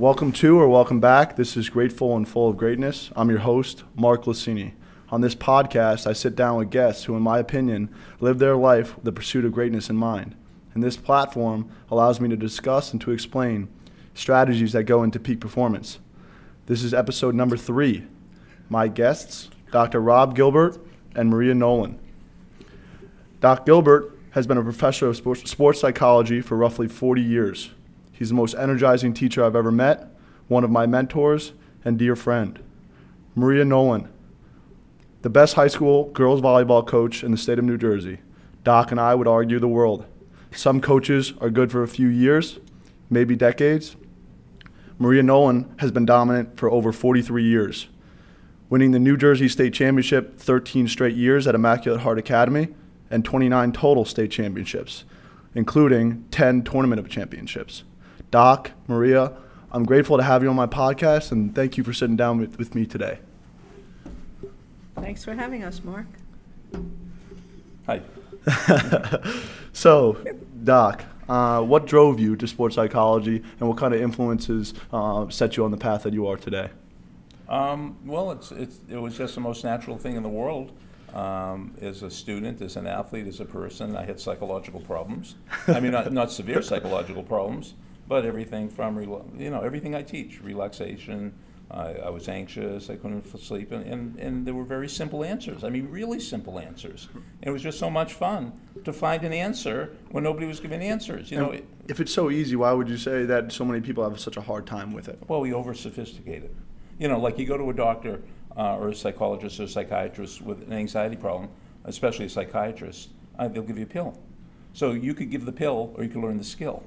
Welcome to or welcome back. This is Grateful and Full of Greatness. I'm your host, Mark Lassini. On this podcast, I sit down with guests who, in my opinion, live their life with the pursuit of greatness in mind. And this platform allows me to discuss and to explain strategies that go into peak performance. This is episode number three. My guests, Dr. Rob Gilbert and Maria Nolan. Doc Gilbert has been a professor of sports psychology for roughly 40 years. He's the most energizing teacher I've ever met, one of my mentors, and dear friend. Maria Nolan, the best high school girls volleyball coach in the state of New Jersey. Doc and I would argue the world. Some coaches are good for a few years, maybe decades. Maria Nolan has been dominant for over 43 years, winning the New Jersey State Championship 13 straight years at Immaculate Heart Academy and 29 total state championships, including 10 tournament of championships. Doc, Maria, I'm grateful to have you on my podcast and thank you for sitting down with, with me today. Thanks for having us, Mark. Hi. So, Doc, uh, what drove you to sports psychology and what kind of influences uh, set you on the path that you are today? Um, well, it's, it's, it was just the most natural thing in the world. Um, as a student, as an athlete, as a person, I had psychological problems. I mean, not, not severe psychological problems, but everything from, you know, everything I teach, relaxation. I, I was anxious, I couldn't sleep, and, and, and there were very simple answers. I mean, really simple answers. And it was just so much fun to find an answer when nobody was giving answers. You know, And it, if it's so easy, why would you say that so many people have such a hard time with it? Well, we over sophisticate it. You know, like you go to a doctor uh, or a psychologist or a psychiatrist with an anxiety problem, especially a psychiatrist, uh, they'll give you a pill. So you could give the pill or you could learn the skill.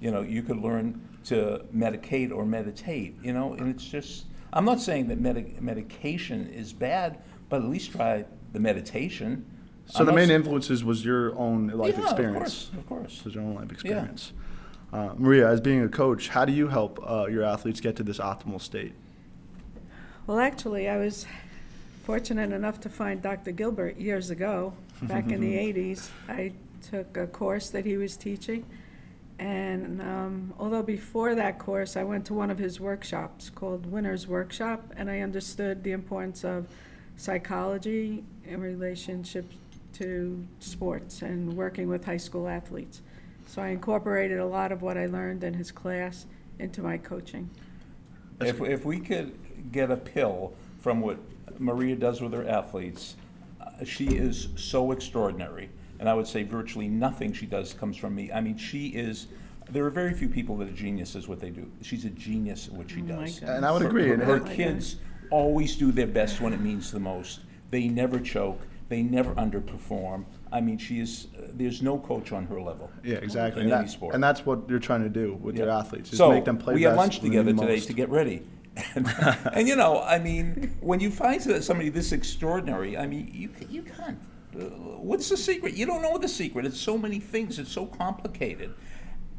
You know, you could learn to medicate or meditate, you know, and it's just, I'm not saying that medi- medication is bad, but at least try the meditation. So I'm the main s- influences was your own life Yeah, experience. Of course, of course. Was your own life experience. Uh, Maria, as being a coach, how do you help uh, your athletes get to this optimal state? Well, actually, I was fortunate enough to find Dr. Gilbert years ago, back in the 80s. I took a course that he was teaching, and um, although before that course, I went to one of his workshops called Winner's Workshop, and I understood the importance of psychology in relationship to sports and working with high school athletes. So I incorporated a lot of what I learned in his class into my coaching. If, if we could get a pill from what Maria does with her athletes, uh, she is so extraordinary. And I would say virtually nothing she does comes from me. I mean, she is, there are very few people that are geniuses what they do. She's a genius at what she Oh my does. God. And I would Her- agree. And Her, her kids always do their best when it means the most. They never choke. They never underperform. I mean, she is. Uh, there's no coach on her level. Yeah, exactly. In And, any that- sport. and that's what you're trying to do with your Yeah. athletes, is so make them play we best had lunch when they together need today most. to get ready. And, and you know, I mean, when you find somebody this extraordinary, I mean, you c- you can't. What's the secret? You don't know the secret. It's so many things. It's so complicated.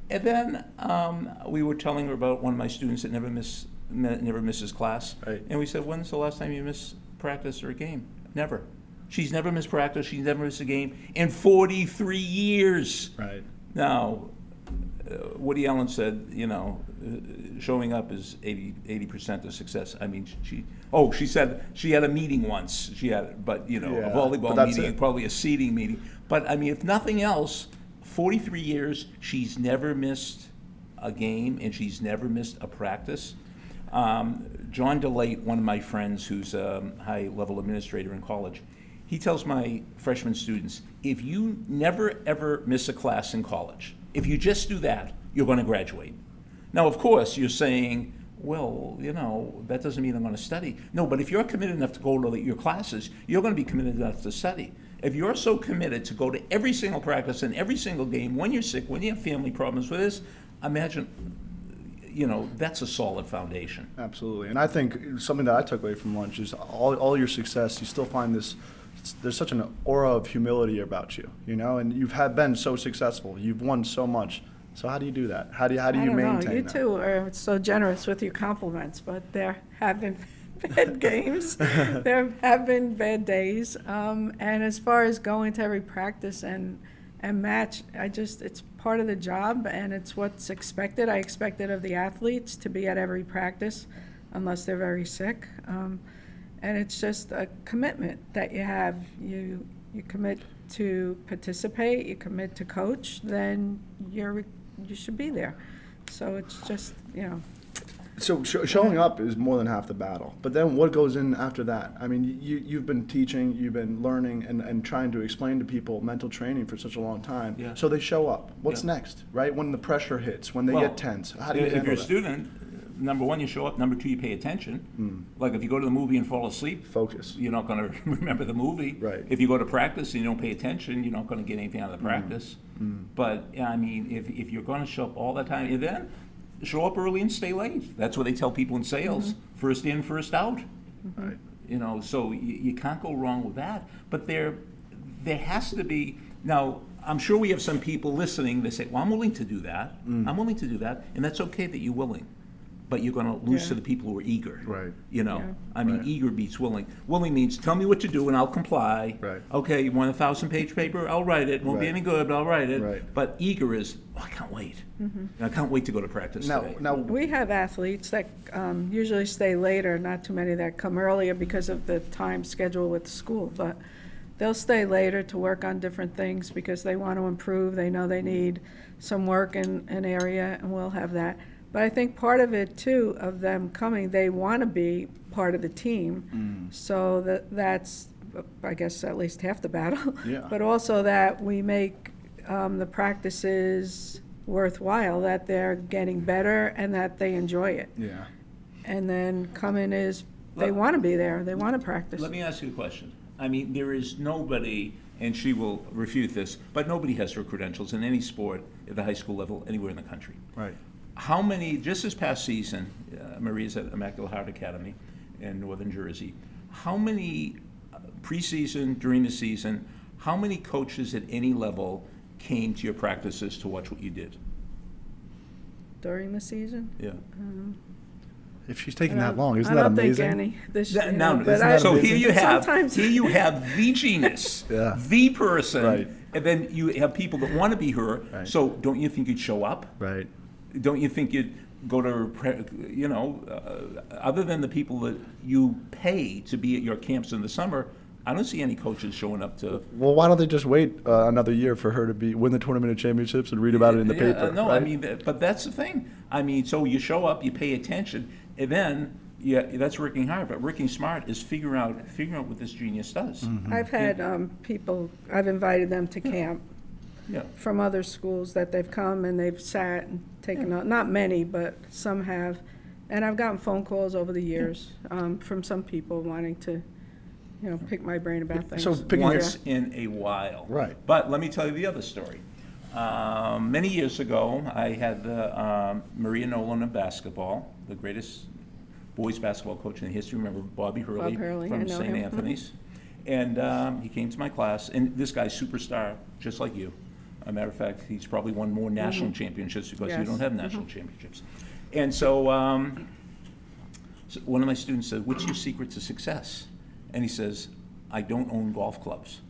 And then um, we were telling her about one of my students that never miss never misses class. Right. And we said, when's the last time you missed practice or a game? Never. She's never missed practice. She's never missed a game in 43 years. Right. Now, uh, Woody Allen said, you know, uh, showing up is 80 percent of success. I mean, she. Oh, she said she had a meeting once. She had, but you know, Yeah, a volleyball meeting, it. probably a seating meeting. But I mean, if nothing else, 43 years, she's never missed a game and she's never missed a practice. Um, John DeLate, one of my friends who's a high-level administrator in college, he tells my freshman students, if you never ever miss a class in college, if you just do that, you're going to graduate. Now, of course, you're saying, well, you know, that doesn't mean I'm going to study. No, but if you're committed enough to go to your classes, you're going to be committed enough to study. If you're so committed to go to every single practice and every single game, when you're sick, when you have family problems with this, imagine, you know, that's a solid foundation. Absolutely. And I think something that I took away from lunch is all, all your success, you still find this, there's such an aura of humility about you, you know, and you've had been so successful. You've won so much. So how do you do that? How do you, how do I you don't know. maintain You that? two are so generous with your compliments, but there have been bad games. there have been bad days. Um, and as far as going to every practice and and match. I just, it's part of the job and it's what's expected. I expect it of the athletes to be at every practice unless they're very sick. Um, and it's just a commitment that you have. You, you commit to participate, you commit to coach, then you're, you should be there. So it's just, you know, So sh- showing up is more than half the battle. But then what goes in after that? I mean, you, you've been teaching, you've been learning and, and trying to explain to people mental training for such a long time. Yeah. So they show up. What's Yeah. next, right? When the pressure hits, when they Well, get tense. How do you if handle you're a that? student, number one, you show up. Number two, you pay attention. Hmm. Like if you go to the movie and fall asleep, Focus. you're not going to remember the movie. Right. If you go to practice and you don't pay attention, you're not going to get anything out of the hmm. practice. Hmm. But I mean, if, if you're going to show up all the time, and then show up early and stay late. That's what they tell people in sales: mm-hmm. first in, first out. Mm-hmm. Right. You know, so you, you can't go wrong with that. But there, there has to be now. I'm sure we have some people listening that say, "Well, I'm willing to do that. Mm. I'm willing to do that," and that's okay that you're willing. But you're going to lose to the people who are eager. Right. You know, Yeah. I mean, Right. eager beats willing. Willing means tell me what to do and I'll comply. Right. Okay, you want a thousand page paper? I'll write it. Won't be Right. any good, but I'll write it. Right. But eager is, oh, I can't wait. I can't wait to go to practice Now, today. now, We have athletes that um, usually stay later, not too many that come earlier because of the time schedule with school, but they'll stay later to work on different things because they want to improve, they know they need some work in an area, and we'll have that. But I think part of it too, of them coming, they want to be part of the team. So that, that's, I guess, at least half the battle. Yeah. But also that we make um, the practices worthwhile, that they're getting better and that they enjoy it. yeah. And then coming is, they Let- want to be there, they want to practice. Let me ask you a question. I mean, there is nobody, and she will refute this, but nobody has her credentials in any sport at the high school level anywhere in the country. Right. How many, just this past season, uh, Maria's at Immaculate Heart Academy in northern Jersey, how many uh, preseason, during the season, how many coaches at any level came to your practices to watch what you did? During the season? Yeah. If she's taking that long, isn't I that don't think amazing? any this That- year, Now, but I- so amazing? here you have, Sometimes- here you have the genius, Yeah. the person, Right. and then you have people that want to be her. Right. So don't you think you'd show up? Right. Don't you think you'd go to, you know, uh, other than the people that you pay to be at your camps in the summer, I don't see any coaches showing up to. Well, why don't they just wait uh, another year for her to be win the tournament of championships and read about it in the Yeah, uh, paper? No, I mean, but that's the thing. I mean, so you show up, you pay attention, and then, yeah, that's working hard, but working smart is figure out, figuring out what this genius does. Mm-hmm. I've had um, people, I've invited them to camp Yeah. from other schools that they've come and they've sat and taken, note. not many, but some have. And I've gotten phone calls over the years um, from some people wanting to, you know, pick my brain about things. So picking your- once in a while. Right. But let me tell you the other story. Um, many years ago, I had the, um, Maria Nolan of basketball, the greatest boys basketball coach in the history. Remember Bobby Hurley, Bob Hurley, I from know St. him. Anthony's, and um, he came to my class. And this guy's superstar, just like you. A matter of fact, he's probably won more national championships because you Mm-hmm. Yes. don't have national championships. And so, um, so one of my students said, "What's your secret to success?" And he says, "I don't own golf clubs."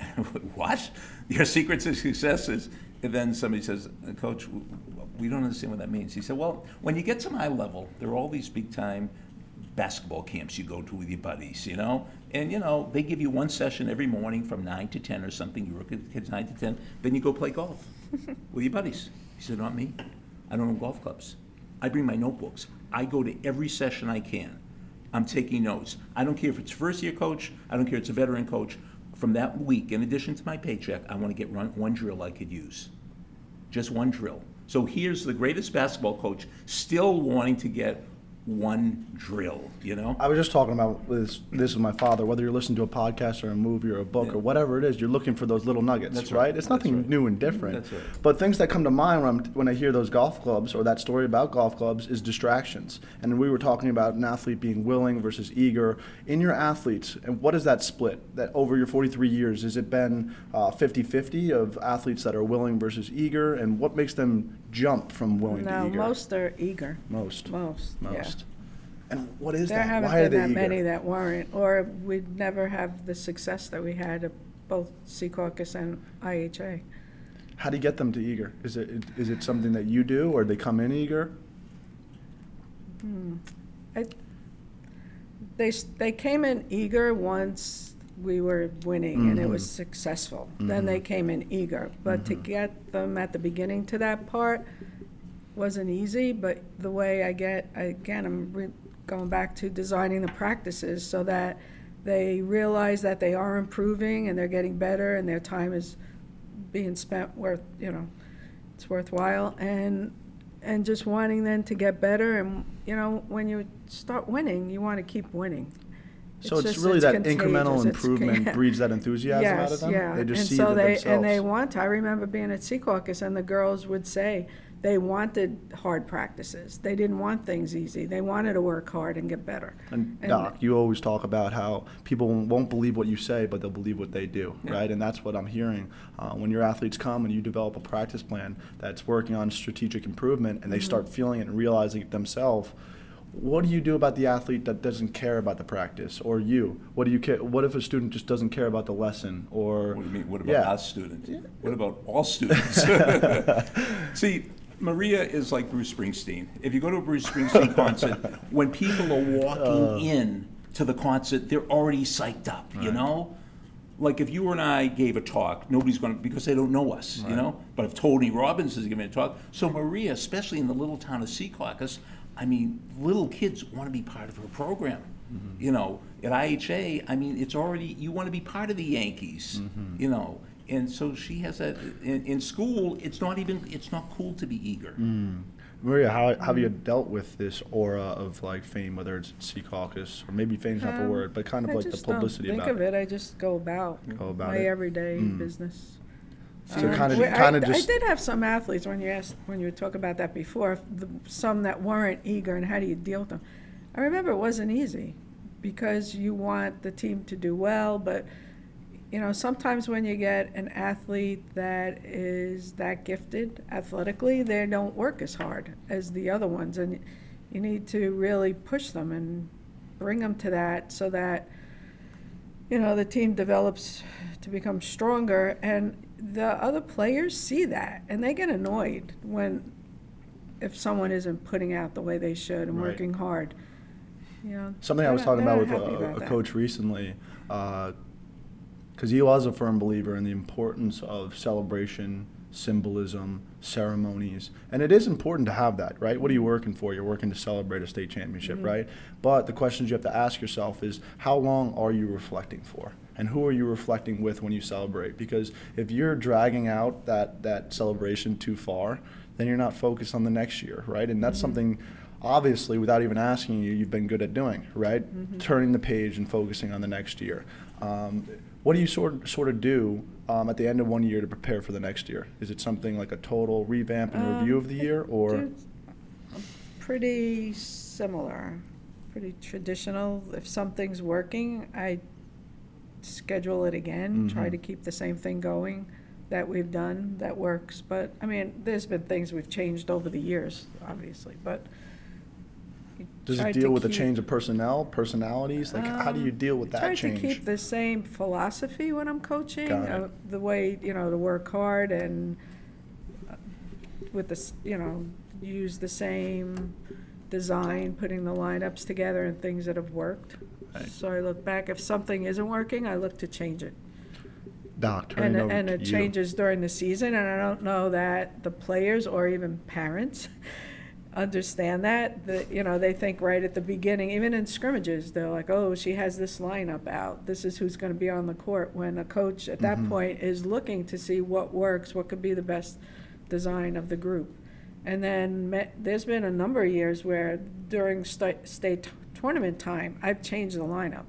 what? Your secret to success is, and then somebody says, Coach, w- w- we don't understand what that means. He said, Well, when you get to my level, there are all these big time basketball camps you go to with your buddies, you know? And, you know, they give you one session every morning from 9 to 10 or something. You work with the kids 9 to 10. Then you go play golf with your buddies. He said, Not me. I don't own golf clubs. I bring my notebooks. I go to every session I can. I'm taking notes. I don't care if it's first year coach, I don't care if it's a veteran coach. From that week, in addition to my paycheck, I want to get run, one drill I could use. Just one drill. So here's the greatest basketball coach still wanting to get one drill, you know? I was just talking about this. This is my father. Whether you're listening to a podcast or a movie or a book Yeah. or whatever it is, you're looking for those little nuggets, That's right? right. It's That's nothing right. new and different. That's right. But things that come to mind when, I'm, when I hear those golf clubs or that story about golf clubs is distractions. And we were talking about an athlete being willing versus eager. In your athletes, and what is that split? That over your 43 years, has it been uh, 50 50 of athletes that are willing versus eager? And what makes them jump from willing No, to eager? most are eager, Most. most, yeah. And what is There that? haven't Why are been they that eager? many that weren't, or we'd never have the success that we had. Of both Secaucus and IHA. How do you get them to eager? Is it is it something that you do, or they come in eager? Hmm. I, they, s- they came in eager once we were winning and it was Mhm. successful. Then they came in eager. But to Mhm. get them at the beginning to that part wasn't easy, but the way I get, again, I'm re- going back to designing the practices so that they realize that they are improving and they're getting better and their time is being spent worth, you know, it's worthwhile. And, and just wanting them to get better and, you know, when you start winning, you want to keep winning. So it's, just- really that contagious. incremental improvement yeah. breeds that enthusiasm out of Yes, them. yeah. They just and see so they, themselves. And they want, I remember being at Secaucus and the girls would say they wanted hard practices. They didn't want things easy. They wanted to work hard and get better. And And- Doc, you always talk about how people won't believe what you say, but they'll believe what they do, Yeah. right? And that's what I'm hearing. Uh, when your athletes come and you develop a practice plan that's working on strategic improvement, and they Mm-hmm. start feeling it and realizing it themselves. What do you do about the athlete that doesn't care about the practice, or you? What do you care? What if a student just doesn't care about the lesson, or What do you mean, what about Yeah. us students? What about all students? See, Maria is like Bruce Springsteen. If you go to a Bruce Springsteen concert, when people are walking uh. in to the concert, they're already psyched up, you know? Like if you and I gave a talk, nobody's going to, because they don't know us, you know? But if Tony Robbins is giving a talk, so Maria, especially in the little town of Secaucus, I mean, little kids want to be part of her program. Mm-hmm. You know, at IHA, I mean, it's already, you want to be part of the Yankees, mm-hmm. you know? And so she has that, in, in school, it's not even, it's not cool to be eager. Maria? How, how have you Mm. dealt with this aura of like fame, whether it's Secaucus or maybe fame's not the Um, word, but kind of I like the just don't publicity think about of it. I just go about Go about my it. everyday Mm. business. So Um, kinda- I- kinda just- I did have some athletes when you asked when you were talking about that before. The, some that weren't eager, and how do you deal with them? I remember it wasn't easy because you want the team to do well, but you know sometimes when you get an athlete that is that gifted athletically, they don't work as hard as the other ones, and you need to really push them and bring them to that so that you know, the team develops to become stronger, and the other players see that, and they get annoyed when, if someone isn't putting out the way they should and Right. working hard. You know, Something I was not- talking about with a, about a coach recently, uh, because he was a firm believer in the importance of celebration, symbolism, ceremonies, and it is important to have that, right? What are you working for? You're working to celebrate a state championship, Mhm. right? But the questions you have to ask yourself is, how long are you reflecting for? And who are you reflecting with when you celebrate? Because if you're dragging out that, that celebration too far, then you're not focused on the next year, right? And that's Mhm. something obviously, without even asking you, you've been good at doing, right? Mhm. Turning the page and focusing on the next year. Um, what do you sort sort of do um, at the end of one year to prepare for the next year? Is it something like a total revamp and review Um, of the year, or Pretty similar, pretty traditional. If something's working, I schedule it again, try Mhm. to keep the same thing going that we've done that works. But, I mean, there's been things we've changed over the years, obviously, but. Does it deal with a keep- change of personnel, personalities? Like, how do you um, deal with that change? Try to keep the same philosophy when I'm coaching, Got it. uh, the way, you know, to work hard and uh, with this, you know, use the same design, putting the lineups together and things that have worked. Right. So I look back, if something isn't working, I look to change it. Doc, And, over and to it you. changes during the season, and I don't know that the players or even parents understand that, that, you know, they think right at the beginning, even in scrimmages, they're like, oh, she has this lineup out, this is who's gonna be on the court, when a coach at that Mhm. point is looking to see what works, what could be the best design of the group. And then, me- there's been a number of years where during sta- state tournament time, I've changed the lineup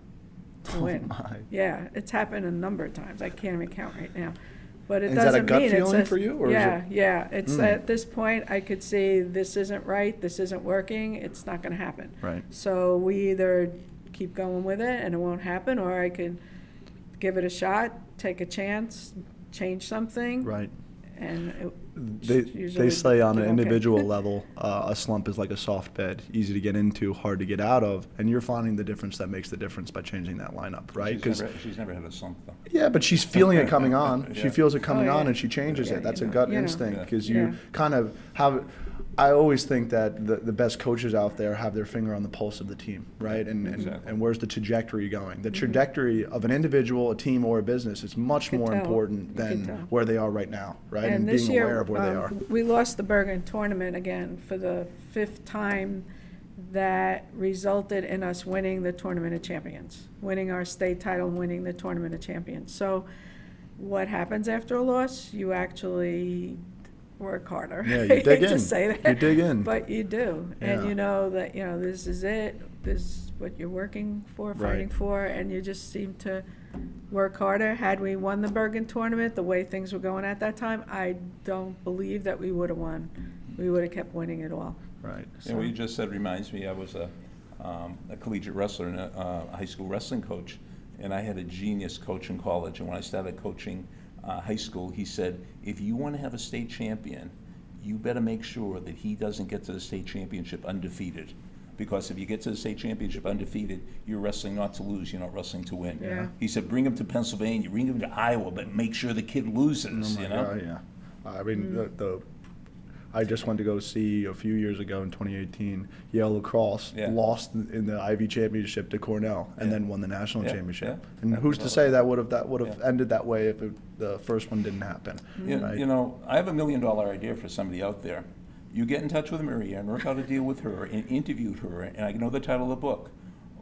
to Oh win. my. Yeah, it's happened a number of times. I can't even count right now. But it Is that a doesn't gut mean it's feeling for you, or is Yeah, it- yeah. It's Mm. at this point, I could see this isn't right, this isn't working, it's not gonna happen. Right. So we either keep going with it and it won't happen, or I can give it a shot, take a chance, change something. Right. And it, They, they say on an do okay. individual level, uh, a slump is like a soft bed, easy to get into, hard to get out of, and you're finding the difference that makes the difference by changing that lineup, right? She's 'Cause- never, she's never had a slump, though. yeah, but she's feeling it coming on. She feels it coming Oh, on, and she changes Yeah, it. That's you a know- gut you know. instinct because Yeah. you kind of have. I always think that the, the best coaches out there have their finger on the pulse of the team, right? And and, Exactly. and where's the trajectory going? The trajectory of an individual, a team, or a business is much more tell. important than where they are right now, right? And And, this being year, aware of where they um, are. We lost the Bergen tournament again for the fifth time that resulted in us winning the Tournament of Champions, winning our state title winning the Tournament of Champions. So what happens after a loss? You actually work harder. Yeah, you I dig hate to in. say that, You dig in. But you do. And you know that, you know, this is it, this is what you're working for, fighting Right. for, and you just seem to work harder. Had we won the Bergen tournament, the way things were going at that time, I don't believe that we would have won. We would have kept winning it all. Right. And what you just said reminds me, I was a, um, a collegiate wrestler and a, a high school wrestling coach, and I had a genius coach in college. And when I started coaching uh, high school, he said, if you want to have a state champion, you better make sure that he doesn't get to the state championship undefeated. Because if you get to the state championship undefeated, you're wrestling not to lose, you're not wrestling to win. Yeah. He said, bring him to Pennsylvania, bring him to Iowa, but make sure the kid loses, Oh you know? God, yeah. I mean, Mm. the, the I just went to go see a few years ago in 2018 Yale lacrosse Yeah. lost in the Ivy championship to Cornell and Yeah. then won the national championship. And who's to say that would have that would have ended that way if it, the first one didn't happen? You, right? you know, I have a million dollar idea for somebody out there. You get in touch with Maria and work out a deal with her and interviewed her, and I know the title of the book,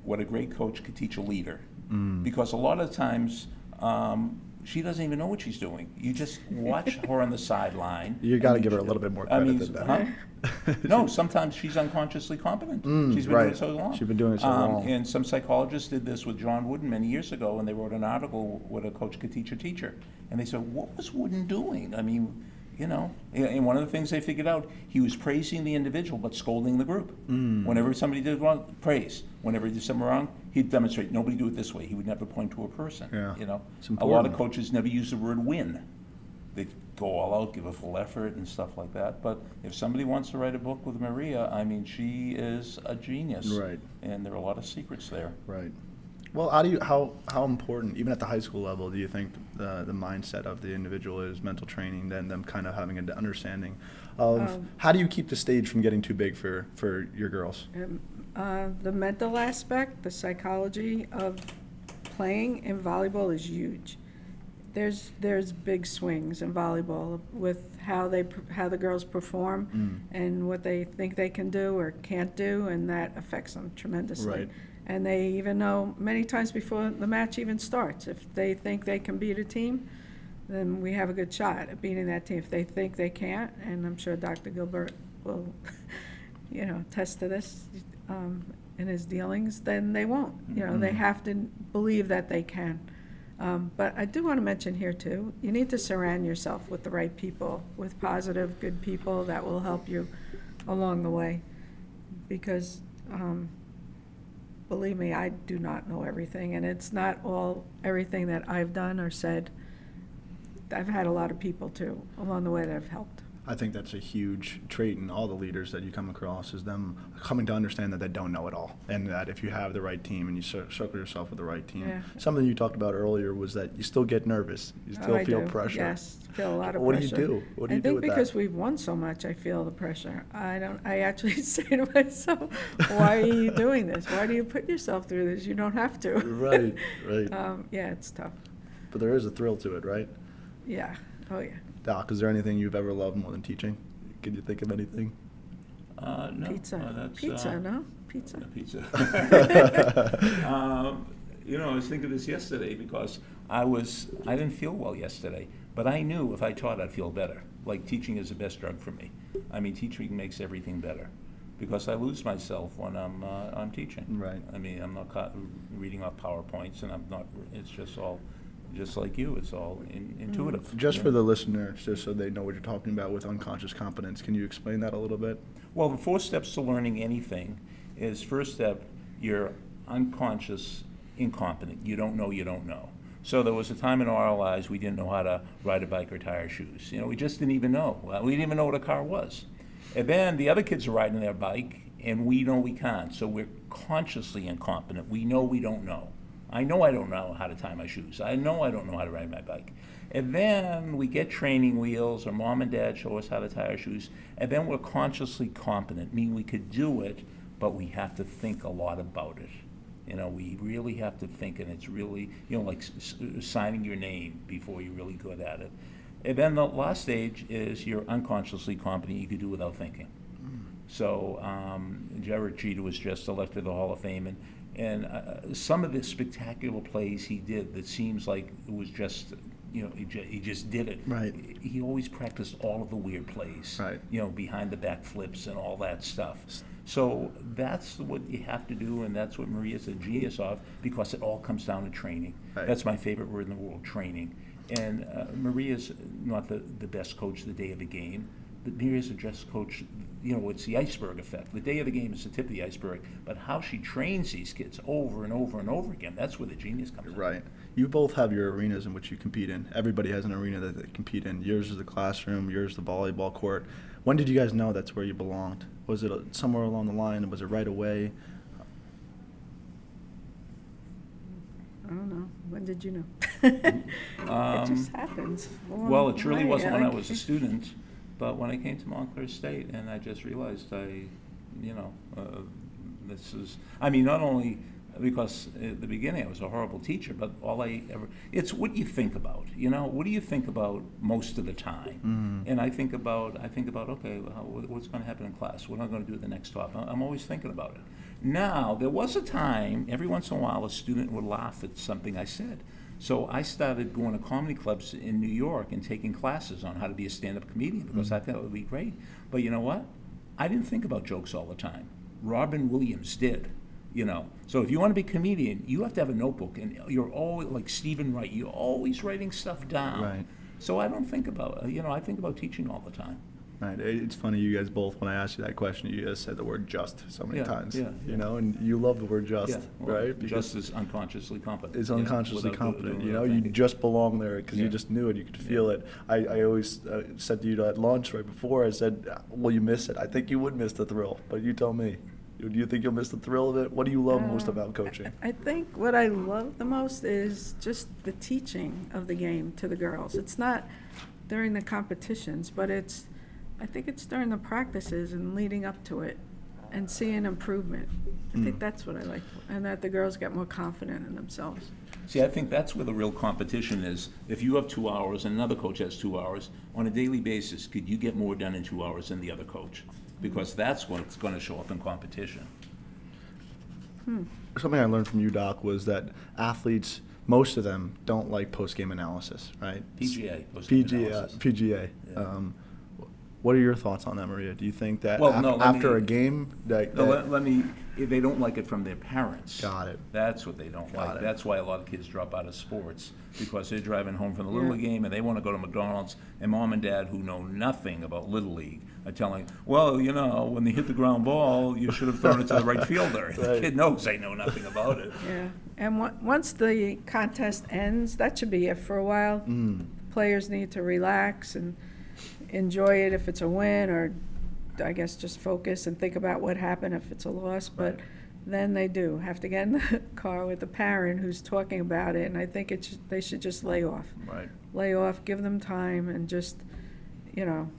What a Great Coach Could Teach a Leader. Mm. Because a lot of times, um, she doesn't even know what she's doing. You just watch her on the sideline. You gotta give her a little bit more I credit mean, than that. huh? No, sometimes she's unconsciously competent. Mm, She's been doing it so long. She's been doing it so Um, long. And some psychologists did this with John Wooden many years ago, and they wrote an article, What a Coach Could Teach a Teacher. And they said, what was Wooden doing? I mean, you know, and- one of the things they figured out, he was praising the individual but scolding the group. Mm. Whenever somebody did wrong, praise. Whenever he did something wrong, he'd demonstrate, nobody do it this way. He would never point to a person, Yeah. you know? A lot of coaches never use the word win. They go all out, give a full effort and stuff like that. But if somebody wants to write a book with Maria, I mean, she is a genius. Right. And there are a lot of secrets there. Right. Well, how do you how how important even at the high school level do you think the the mindset of the individual is mental training then them kind of having an understanding of Um, how do you keep the stage from getting too big for for your girls? Um, uh, The mental aspect, the psychology of playing in volleyball is huge. There's, there's big swings in volleyball with how they, how the girls perform Mm. and what they think they can do or can't do, and that affects them tremendously. Right. And they even know, many times before the match even starts, if they think they can beat a team, then we have a good shot at beating that team. If they think they can't, and I'm sure Dr. Gilbert will, you know, attest to this um, in his dealings, then they won't. You know, they Mhm. have to believe that they can. Um, But I do want to mention here, too, you need to surround yourself with the right people, with positive, good people that will help you along the way. Because, um, believe me, I do not know everything, and it's not all, everything that I've done or said. I've had a lot of people, too, along the way that have helped. I think that's a huge trait in all the leaders that you come across is them coming to understand that they don't know it all, and that if you have the right team and you cir- circle yourself with the right team. Yeah. Something you talked about earlier was that you still get nervous, you Oh, still I feel do. pressure. Yes, feel a lot of What do you do? What do you do with I think because we've won so much, I feel the pressure. I don't, I actually say to myself, why are you doing this? Why do you put yourself through this? You don't have to. Right, right. Um, yeah, it's tough. But there is a thrill to it, right? Yeah, oh, yeah. Doc, is there anything you've ever loved more than teaching? Can you think of anything? Uh, no. Pizza, uh, that's, pizza, uh, no? Pizza. yeah, Pizza. Um, You know, I was thinking this yesterday because I was, I didn't feel well yesterday, but I knew if I taught, I'd feel better. Like teaching is the best drug for me. I mean, teaching makes everything better because I lose myself when I'm, uh, I'm teaching. Right. I mean, I'm not ca- reading off PowerPoints and I'm not, it's just all, just like you, it's all in- intuitive. Mm-hmm. Just you for the listeners, just so they know what you're talking about with unconscious competence, can you explain that a little bit? Well, the four steps to learning anything is first step, you're unconscious incompetent. You don't know, you don't know. So there was a time in our lives we didn't know how to ride a bike or tie our shoes. You know, we just didn't even know. Well, We didn't even know what a car was. And then the other kids are riding their bike, and we know we can't. So we're consciously incompetent. We know we don't know. I know I don't know how to tie my shoes. I know I don't know how to ride my bike. And then we get training wheels, or mom and dad show us how to tie our shoes, and then we're consciously competent, meaning we could do it, but we have to think a lot about it. You know, we really have to think, and it's really, you know, like s- s- signing your name before you're really good at it. And then the last stage is you're unconsciously competent, you could do without thinking. So um, Derek Jeter was just elected to the Hall of Fame, and, and uh, some of the spectacular plays he did that seems like it was just, you know, he, ju- he just did it. Right. He always practiced all of the weird plays. Right. You know, behind the back flips and all that stuff. So that's what you have to do, and that's what Maria's a genius of, because it all comes down to training. Right. That's my favorite word in the world, training. And uh, Maria's not the, the best coach the day of the game, but Maria's a just coach, you know, it's the iceberg effect. The day of the game is the tip of the iceberg, but how she trains these kids over and over and over again, that's where the genius comes in. Right. You both have your arenas in which you compete in. Everybody has an arena that they compete in. Yours is the classroom. Yours the volleyball court. When did you guys know that's where you belonged? Was it uh, somewhere along the line? Was it right away? I don't know. When did you know? It Um, just happens. along Well, it the surely wasn't when I was a student, but when I came to Montclair State, and I just realized I, you know, uh, this is, I mean, not only because at the beginning I was a horrible teacher, but all I ever, it's what you think about, you know, what do you think about most of the time? And I think about, I think about, okay, how- what's gonna happen in class? What am I gonna do at the next stop? I- I'm always thinking about it. Now, there was a time, every once in a while, a student would laugh at something I said. So I started going to comedy clubs in New York and taking classes on how to be a stand-up comedian because mm-hmm. I thought it would be great. But you know what? I didn't think about jokes all the time. Robin Williams did, you know. So if you want to be a comedian, you have to have a notebook, and you're always like Steven Wright. You're always writing stuff down. Right. So I don't think about, you know, I think about teaching all the time. Right. It's funny, you guys both, when I asked you that question, you guys said the word just so many Yeah, times. yeah, yeah. You know, and you love the word just, Yeah, well, right? Just as unconsciously competent. is you know, unconsciously without do- competent. doing You know, without you just belong there because you Yeah. just knew it. You could Yeah. feel it. I, I always uh, said to you at lunch right before. I said, "Will you miss it?" I think you would miss the thrill, but you tell me. Do you think you'll miss the thrill of it? What do you love most Um, about coaching? I I think what I love the most is just the teaching of the game to the girls. It's not during the competitions, but it's, I think it's during the practices and leading up to it and seeing improvement. I think Mm. that's what I like, and that the girls get more confident in themselves. See, I think that's where the real competition is. If you have two hours and another coach has two hours, on a daily basis, could you get more done in two hours than the other coach? Because that's what's gonna show up in competition. Something I learned from you, Doc, was that athletes, most of them, don't like post-game analysis, right? PGA, post-game PGA. analysis. PGA. Yeah. Um, what are your thoughts on that, Maria? Do you think that Well, af- no, let after me- a game, that, No, that- let, let me, if they don't like it from their parents. Got it. That's what they don't Got like. it. That's why a lot of kids drop out of sports, because they're driving home from the Little Yeah. League game and they want to go to McDonald's, and mom and dad, who know nothing about Little League, are telling, well, you know, when they hit the ground ball, you should have thrown it to the right fielder. The kid knows they know nothing about it. Yeah, and on- once the contest ends, that should be it for a while. Mm. Players need to relax and enjoy it if it's a win, or I guess just focus and think about what happened if it's a loss. But then they do have to get in the car with the parent who's talking about it, and I think it they should just lay off. Right. Lay off, give them time, and just, you know,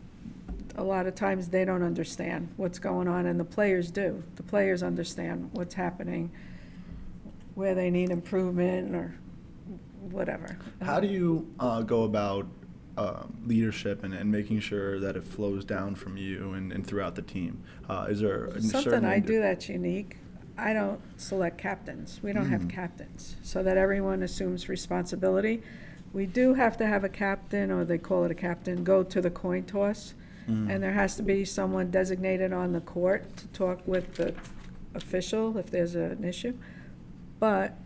a lot of times they don't understand what's going on, and the players do. The players understand what's happening, where they need improvement, or whatever. How do you uh, go about um, leadership and, and making sure that it flows down from you and, and throughout the team? Uh, is there Something I do that's unique, I don't select captains. We don't have Mm. captains, so that everyone assumes responsibility. We do have to have a captain, or they call it a captain, go to the coin toss. Mm. And there has to be someone designated on the court to talk with the official if there's an issue. But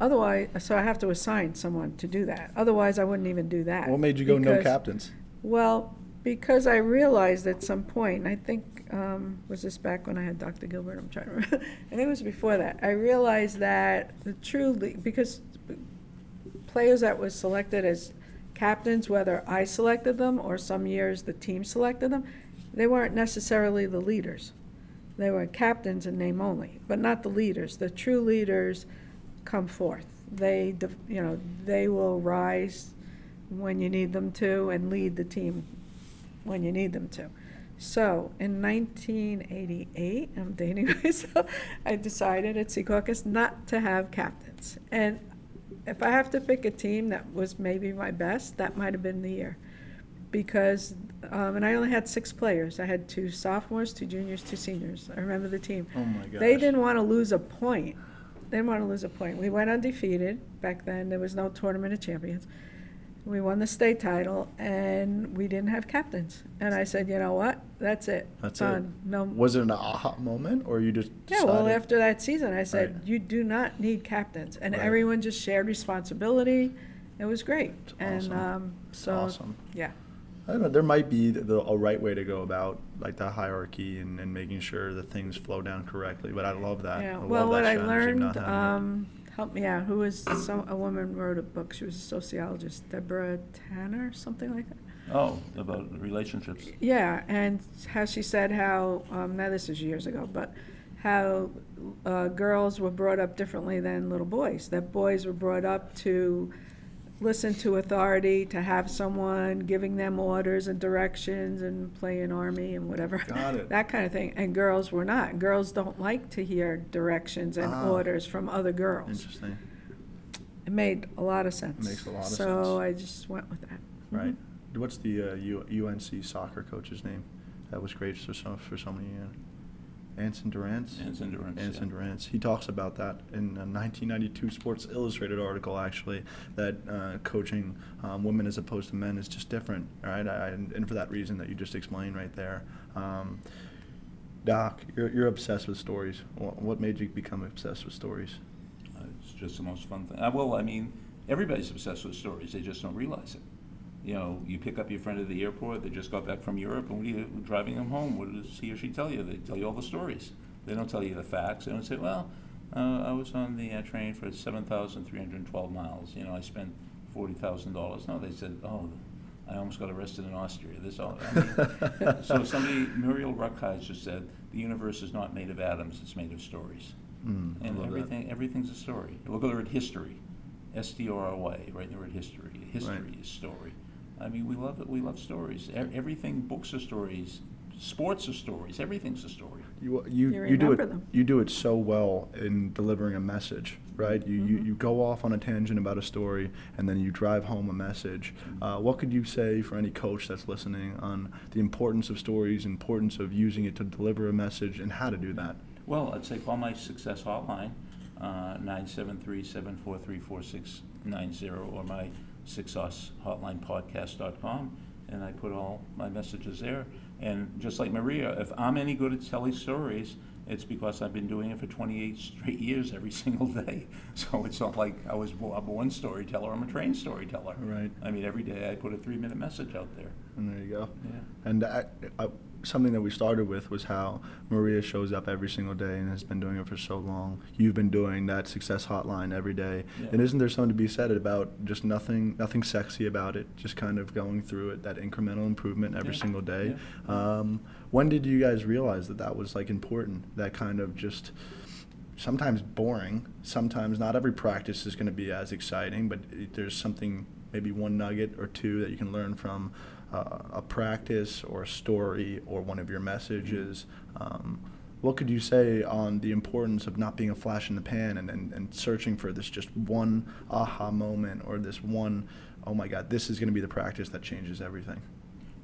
otherwise, so I have to assign someone to do that. Otherwise, I wouldn't even do that. What made you go no because- captains? well, because I realized at some point, and I think, um, was this back when I had Dr. Gilbert? I'm trying to remember. I think it was before that. I realized that the truly, because players that were selected as captains, whether I selected them or some years the team selected them, they weren't necessarily the leaders. They were captains in name only, but not the leaders. The true leaders come forth. They, you know, they will rise when you need them to and lead the team when you need them to. So in 1988, I'm dating myself, I decided at Secaucus not to have captains. And if I have to pick a team that was maybe my best, that might have been the year. Because, um, and I only had six players. I had two sophomores, two juniors, two seniors. I remember the team. Oh my gosh. They didn't want to lose a point. They didn't want to lose a point. We went undefeated. Back then, there was no tournament of champions. We won the state title, and we didn't have captains. And I said, you know what? That's it. That's Done. it. No. Was it an aha moment, or you just Yeah, well, after that season, I said, Right. you do not need captains. And Right. everyone just shared responsibility. It was great. And awesome. um, so, awesome. yeah. I don't know. There might be the, the, a right way to go about like the hierarchy and, and making sure that things flow down correctly. But I love that. Yeah, I love well, what that I learned, not having it. um, help me out, who was, so, a woman wrote a book, she was a sociologist, Deborah Tannen, something like that. Oh, about relationships. Yeah, and how she said how, um, now this is years ago, but how, uh, girls were brought up differently than little boys. That boys were brought up to listen to authority, to have someone giving them orders and directions and play an army and whatever. Got it. That kind of thing. And girls were not. Girls don't like to hear directions and Ah. orders from other girls. Interesting. It made a lot of sense. Makes a lot of sense. So. I just went with that. Right. What's the uh, U- UNC soccer coach's name? That was great for so for so many. Uh, Anson Dorrance. Anson Dorrance, Anson yeah. Dorrance. He talks about that in a 1992 Sports Illustrated article, actually, that uh, coaching um, women as opposed to men is just different. Right, I, and and for that reason that you just explained right there. Um, Doc, you're, you're obsessed with stories. What, what made you become obsessed with stories? Uh, It's just the most fun thing. Uh, Well, I mean, everybody's obsessed with stories, they just don't realize it. You know, you pick up your friend at the airport, they just got back from Europe, and what are you, driving them home, what does he or she tell you? They tell you all the stories. They don't tell you the facts, they don't say, well, uh, I was on the uh, train for seven thousand three hundred and twelve miles, you know, I spent forty thousand dollars. No, they said, oh, I almost got arrested in Austria, this all, I mean, so somebody, Muriel just said, the universe is not made of atoms, it's made of stories. Mm, And love that. everything, everything's a story. Look at the word history, S-T-O-R-Y, right, the word history. History Right. is story. I mean, we love it, we love stories. E- Everything, books are stories, sports are stories, everything's a story. You, you, You you do it. them. You do it so well in delivering a message, right? You, you, Mhm. you go off on a tangent about a story, and then you drive home a message. Uh, what could you say for any coach that's listening on the importance of stories, importance of using it to deliver a message, and how to do that? Well, I'd say call my success hotline, uh, nine seven three seven four three four six nine zero, or my success hotline podcast.com, and I put all my messages there. And just like Maria, if I'm any good at telling stories, it's because I've been doing it for 28 straight years every single day. So it's not like I was bo- a born storyteller, I'm a trained storyteller. Right. I mean, every day I put a three minute message out there. And there you go. Yeah. And I, I, something that we started with was how Maria shows up every single day and has been doing it for so long. You've been doing that success hotline every day. Yeah. And isn't there something to be said about just nothing, nothing sexy about it? Just kind of going through it, that incremental improvement every Yeah. single day. Yeah. Um, when did you guys realize that that was like important? That kind of just sometimes boring. Sometimes not every practice is going to be as exciting, but there's something, maybe one nugget or two that you can learn from uh, a practice or a story or one of your messages. Um, what could you say on the importance of not being a flash in the pan and, and, and searching for this just one aha moment or this one, oh my God, this is going to be the practice that changes everything?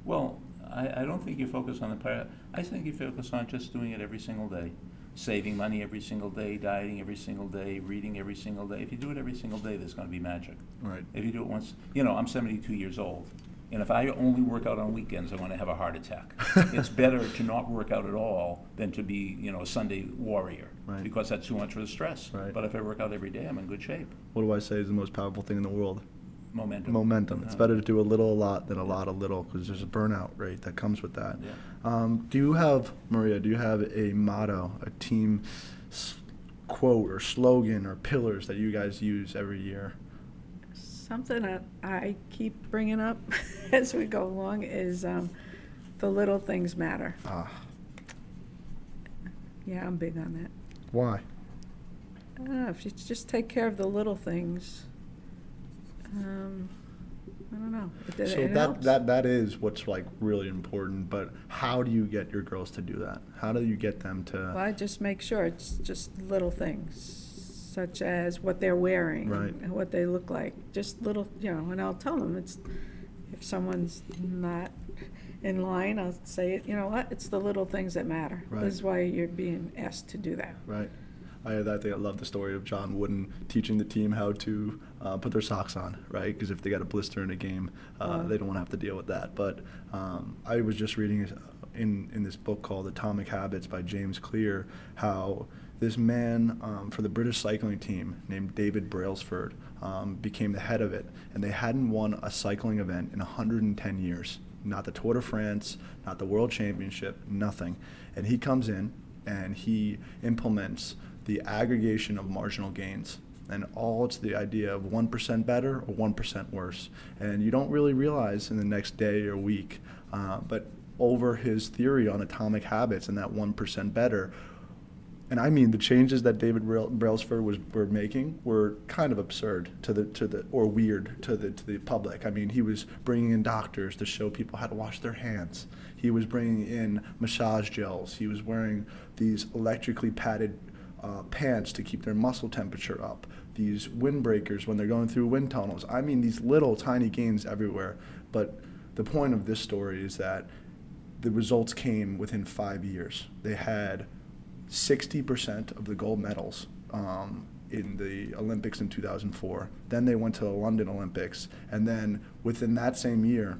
Well, I, I don't think you focus on the part. I think you focus on just doing it every single day, saving money every single day, dieting every single day, reading every single day. If you do it every single day, there's going to be magic. Right. If you do it once, you know, I'm 72 years old, and if I only work out on weekends, I'm going to have a heart attack. it's better to not work out at all than to be, you know, a Sunday warrior, Right. because that's too much for the stress. Right. But if I work out every day, I'm in good shape. What do I say is the most powerful thing in the world? Momentum. momentum. It's better to do a little a lot than a lot a little because there's a burnout rate that comes with that. Yeah. Um, do you have Maria? Do you have a motto, a team s- quote or slogan or pillars that you guys use every year? Something that I keep bringing up as we go along is um, the little things matter. Ah, Yeah, I'm big on that. why? I don't know, if you just take care of the little things, um, I don't know. It- it So that, helps. that, that is what's like really important, but how do you get your girls to do that? How do you get them to Well, to, I just make sure it's just little things, such as what they're wearing. Right. And what they look like, just little, you know, and I'll tell them, it's, if someone's not in line, I'll say, you know what, it's the little things that matter. Right. This is why you're being asked to do that. right? I, I think I love the story of John Wooden teaching the team how to uh, put their socks on, right? Because if they got a blister in a game, uh, they don't want to have to deal with that. But um, I was just reading in in this book called Atomic Habits by James Clear how this man um, for the British cycling team named David Brailsford um, became the head of it, and they hadn't won a cycling event in 110 years. Not the Tour de France, not the World Championship, nothing. And he comes in and he implements the aggregation of marginal gains. And all it's the idea of 1% better or 1% worse. And you don't really realize in the next day or week, uh, but over his theory on atomic habits and that 1% better, and I mean the changes that David Brailsford was were making were kind of absurd to the to the or weird to the to the public. I mean, he was bringing in doctors to show people how to wash their hands. He was bringing in massage gels. He was wearing these electrically padded uh, pants to keep their muscle temperature up. These windbreakers when they're going through wind tunnels. I mean, these little tiny gains everywhere. But the point of this story is that the results came within five years. They had 60% of the gold medals um, in the Olympics in 2004. Then they went to the London Olympics. And then within that same year,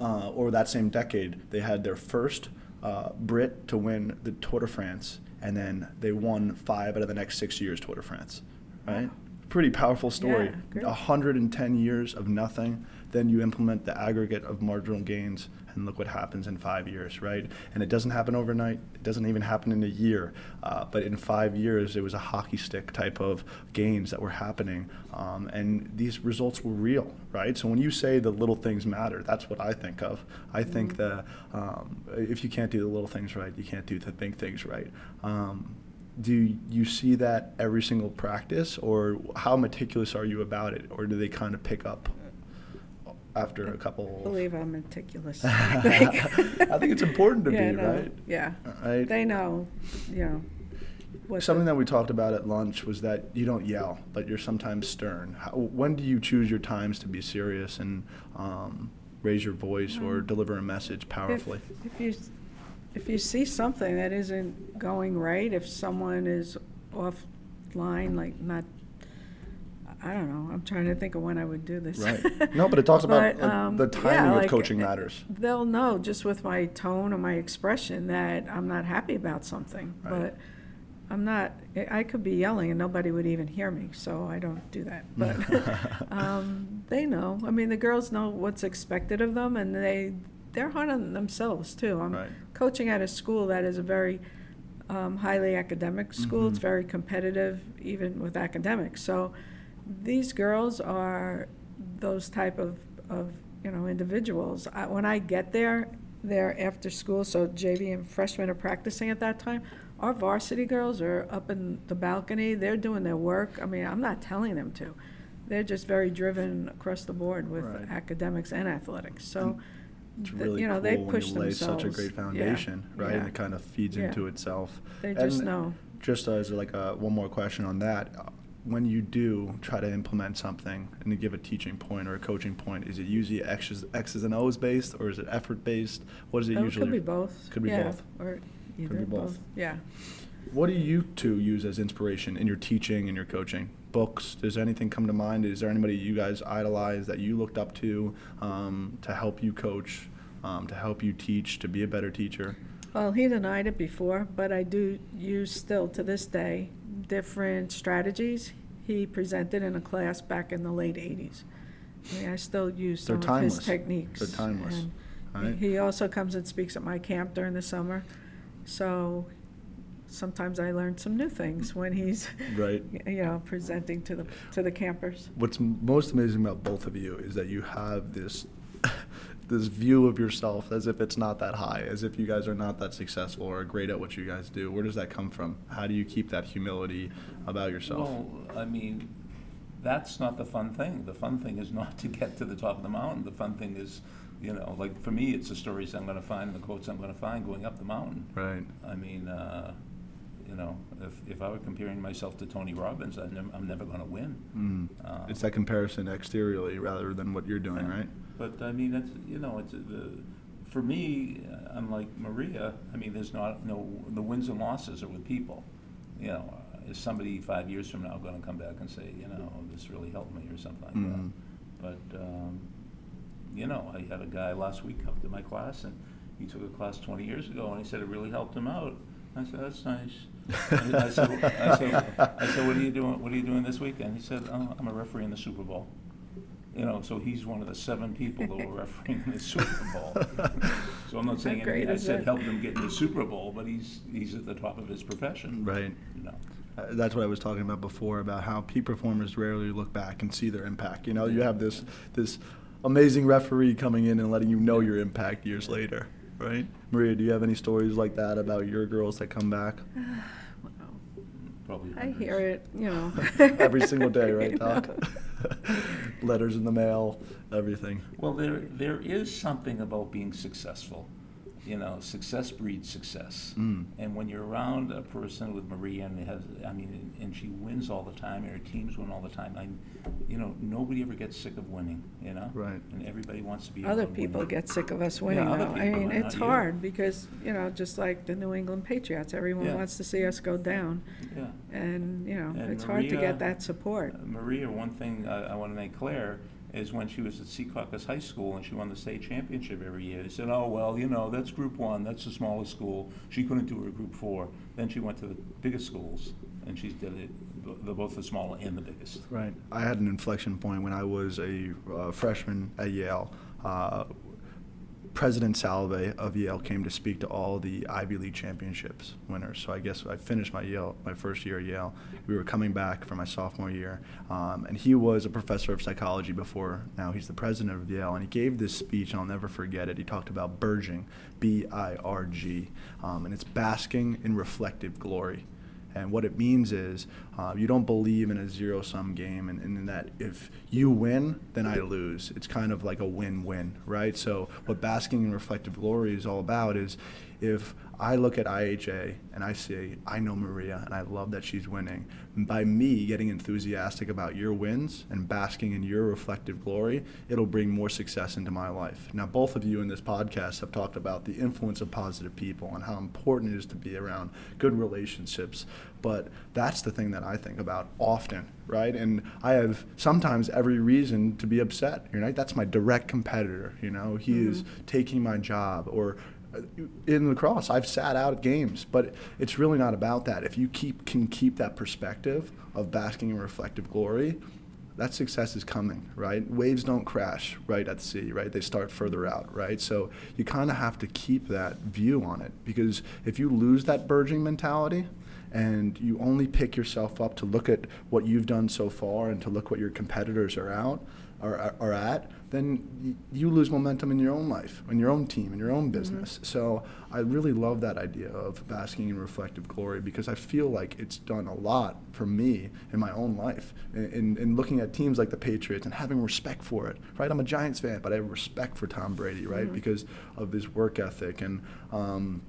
uh, or that same decade, they had their first uh, Brit to win the Tour de France. And then they won five out of the next six years Tour de France. Right? Pretty powerful story. Yeah, 110 years of nothing. Then you implement the aggregate of marginal gains, and look what happens in five years, right? And it doesn't happen overnight. It doesn't even happen in a year. Uh, but in five years, it was a hockey stick type of gains that were happening, um, and these results were real, right? So when you say the little things matter, that's what I think of. I think that um, if you can't do the little things right, you can't do the big things right. Um, do you see that every single practice, or how meticulous are you about it, or do they kind of pick up after a couple? I believe I'm meticulous. I think it's important to Yeah, be, no, right? Yeah. Right. They know, you know. what Something the- that we talked about at lunch was that you don't yell, but you're sometimes stern. How, when do you choose your times to be serious and um, raise your voice or Um, deliver a message powerfully? If if you, if you see something that isn't going right, if someone is offline, like not, I don't know, I'm trying to think of when I would do this. Right. No, but it talks about But, like, um, the yeah, timing of like, coaching uh, matters. They'll know just with my tone or my expression that I'm not happy about something. Right. But I'm not, I- could be yelling and nobody would even hear me, so I don't do that. But um, they know. I mean, the girls know what's expected of them and they, they're hard on themselves too. I'm Right. coaching at a school that is a very um, highly academic school. It's Mhm. very competitive, even with academics. So these girls are those type of, of you know individuals. I, when I get there, they're after school. So JV and freshmen are practicing at that time. Our varsity girls are up in the balcony. They're doing their work. I mean, I'm not telling them to. They're just very driven across the board with Right. academics and athletics. So, It's th- really you know, cool they when push you lay such a themselves. great Yeah, foundation, right? And yeah. it kind of feeds Yeah. into itself. They just And know. Just as like a, one more question on that, when you do try to implement something and to give a teaching point or a coaching point, is it usually X's, X's and O's based or is it effort based? What is it Oh, usually? It could be both. Could be yeah, both. Or either, be both. Yeah. What do you two use as inspiration in your teaching and your coaching? Books? Does anything come to mind? Is there anybody you guys idolize that you looked up to um, to help you coach, um, to help you teach, to be a better teacher? Well, he denied it before, but I do use still to this day different strategies he presented in a class back in the late 80s. I mean, I still use They're some of his timeless. techniques. They're timeless, and right? He also comes and speaks at my camp during the summer. So sometimes I learn some new things when he's, Right. you know, presenting to the, to the campers. What's m- most amazing about both of you is that you have this this view of yourself as if it's not that high, as if you guys are not that successful or great at what you guys do. Where does that come from? How do you keep that humility about yourself? Well, I mean, that's not the fun thing. The fun thing is not to get to the top of the mountain. The fun thing is, you know, like for me, it's the stories I'm going to find and the quotes I'm going to find going up the mountain. Right. I mean, uh, you know, if, if I were comparing myself to Tony Robbins, I'm never, never going to win. Mm. Uh, It's that comparison exteriorly rather than what you're doing, right? But I mean, it's, you know, it's, the, for me, unlike Maria, I mean, there's not, no, the wins and losses are with people. You know, is somebody five years from now gonna come back and say, you know, this really helped me or something like Mhm. that? But, um, you know, I had a guy last week come to my class and he took a class twenty years ago and he said it really helped him out. I said, that's nice. I said, I said, I said, what are you doing, what are you doing this weekend? He said, oh, I'm a referee in the Super Bowl. You know, so he's one of the seven people that were refereeing the Super Bowl. So I'm not saying How great anything, I is said that? helped him get in the Super Bowl, but he's, he's at the top of his profession. Right. You know, Uh, That's what I was talking about before about how peak performers rarely look back and see their impact. You know, you have this this amazing referee coming in and letting you know your impact years later, right? Maria, do you have any stories like that about your girls that come back probably. I hear it, you know. every single day, right, You Doc? Letters in the mail, everything. Well, there, there is something about being successful. You know, success breeds success. Mm. And when you're around a person with Maria and it has, I mean, and she wins all the time, and her teams win all the time, I, you know, nobody ever gets sick of winning, you know? Right. And everybody wants to be Other around people winning. get sick of us winning, other though. I mean, not it's you. hard because, you know, just like the New England Patriots, everyone Yeah. wants to see us go down. Yeah. And, you know, And it's hard to get that support. Maria, one thing I, I want to make clear is when she was at Secaucus High School and she won the state championship every year, they said, oh, well, you know, that's group one, that's the smallest school. She couldn't do her group four. Then she went to the biggest schools and she did it, the, both the smaller and the biggest. Right. I had an inflection point when I was a uh, freshman at Yale. Uh, President Salovey of Yale came to speak to all the Ivy League championships winners. So I guess I finished my Yale, my first year at Yale. We were coming back for my sophomore year, um, and he was a professor of psychology before. Now he's the president of Yale, and he gave this speech, and I'll never forget it. He talked about BIRGing, B-I-R-G, um, and it's basking in reflective glory. And what it means is uh, you don't believe in a zero sum game and, and in that if you win, then I lose. It's kind of like a win win, right? So, what basking in reflective glory is all about is if I look at IHA and I say, I know Maria and I love that she's winning, by me getting enthusiastic about your wins and basking in your reflective glory, it'll bring more success into my life. Now, both of you in this podcast have talked about the influence of positive people and how important it is to be around good relationships. But that's the thing that I think about often, right? And I have sometimes every reason to be upset. You know, that's my direct competitor. You know, he is mm-hmm. taking my job or in lacrosse, I've sat out games, but it's really not about that. If you keep can keep that perspective of basking in reflective glory, that success is coming, right? Waves don't crash right at sea, right? They start further out, right? So you kind of have to keep that view on it because if you lose that burgeoning mentality and you only pick yourself up to look at what you've done so far and to look what your competitors are out are, are at, then you lose momentum in your own life, in your own team, in your own mm-hmm. business. So I really love that idea of basking in reflective glory because I feel like it's done a lot for me in my own life. In, in, in looking at teams like the Patriots and having respect for it, right? I'm a Giants fan, but I have respect for Tom Brady, right? Mm-hmm. Because of his work ethic. And um,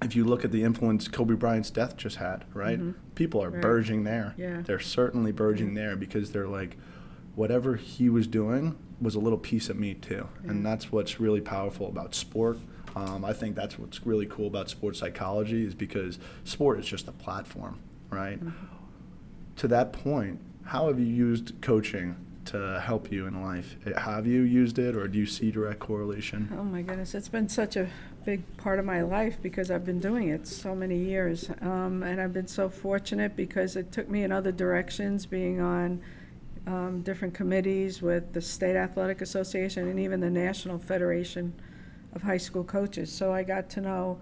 if you look at the influence Kobe Bryant's death just had, right? Mm-hmm. People are Right. burgeoning there. Yeah. They're certainly burgeoning there because they're like, whatever he was doing was a little piece of me too. And that's what's really powerful about sport. Um, I think that's what's really cool about sports psychology is because sport is just a platform, right? To that point, how have you used coaching to help you in life? Have you used it or do you see direct correlation? Oh my goodness, it's been such a big part of my life because I've been doing it so many years. Um, and I've been so fortunate because it took me in other directions, being on um, different committees with the State Athletic Association and even the National Federation of High School Coaches. So I got to know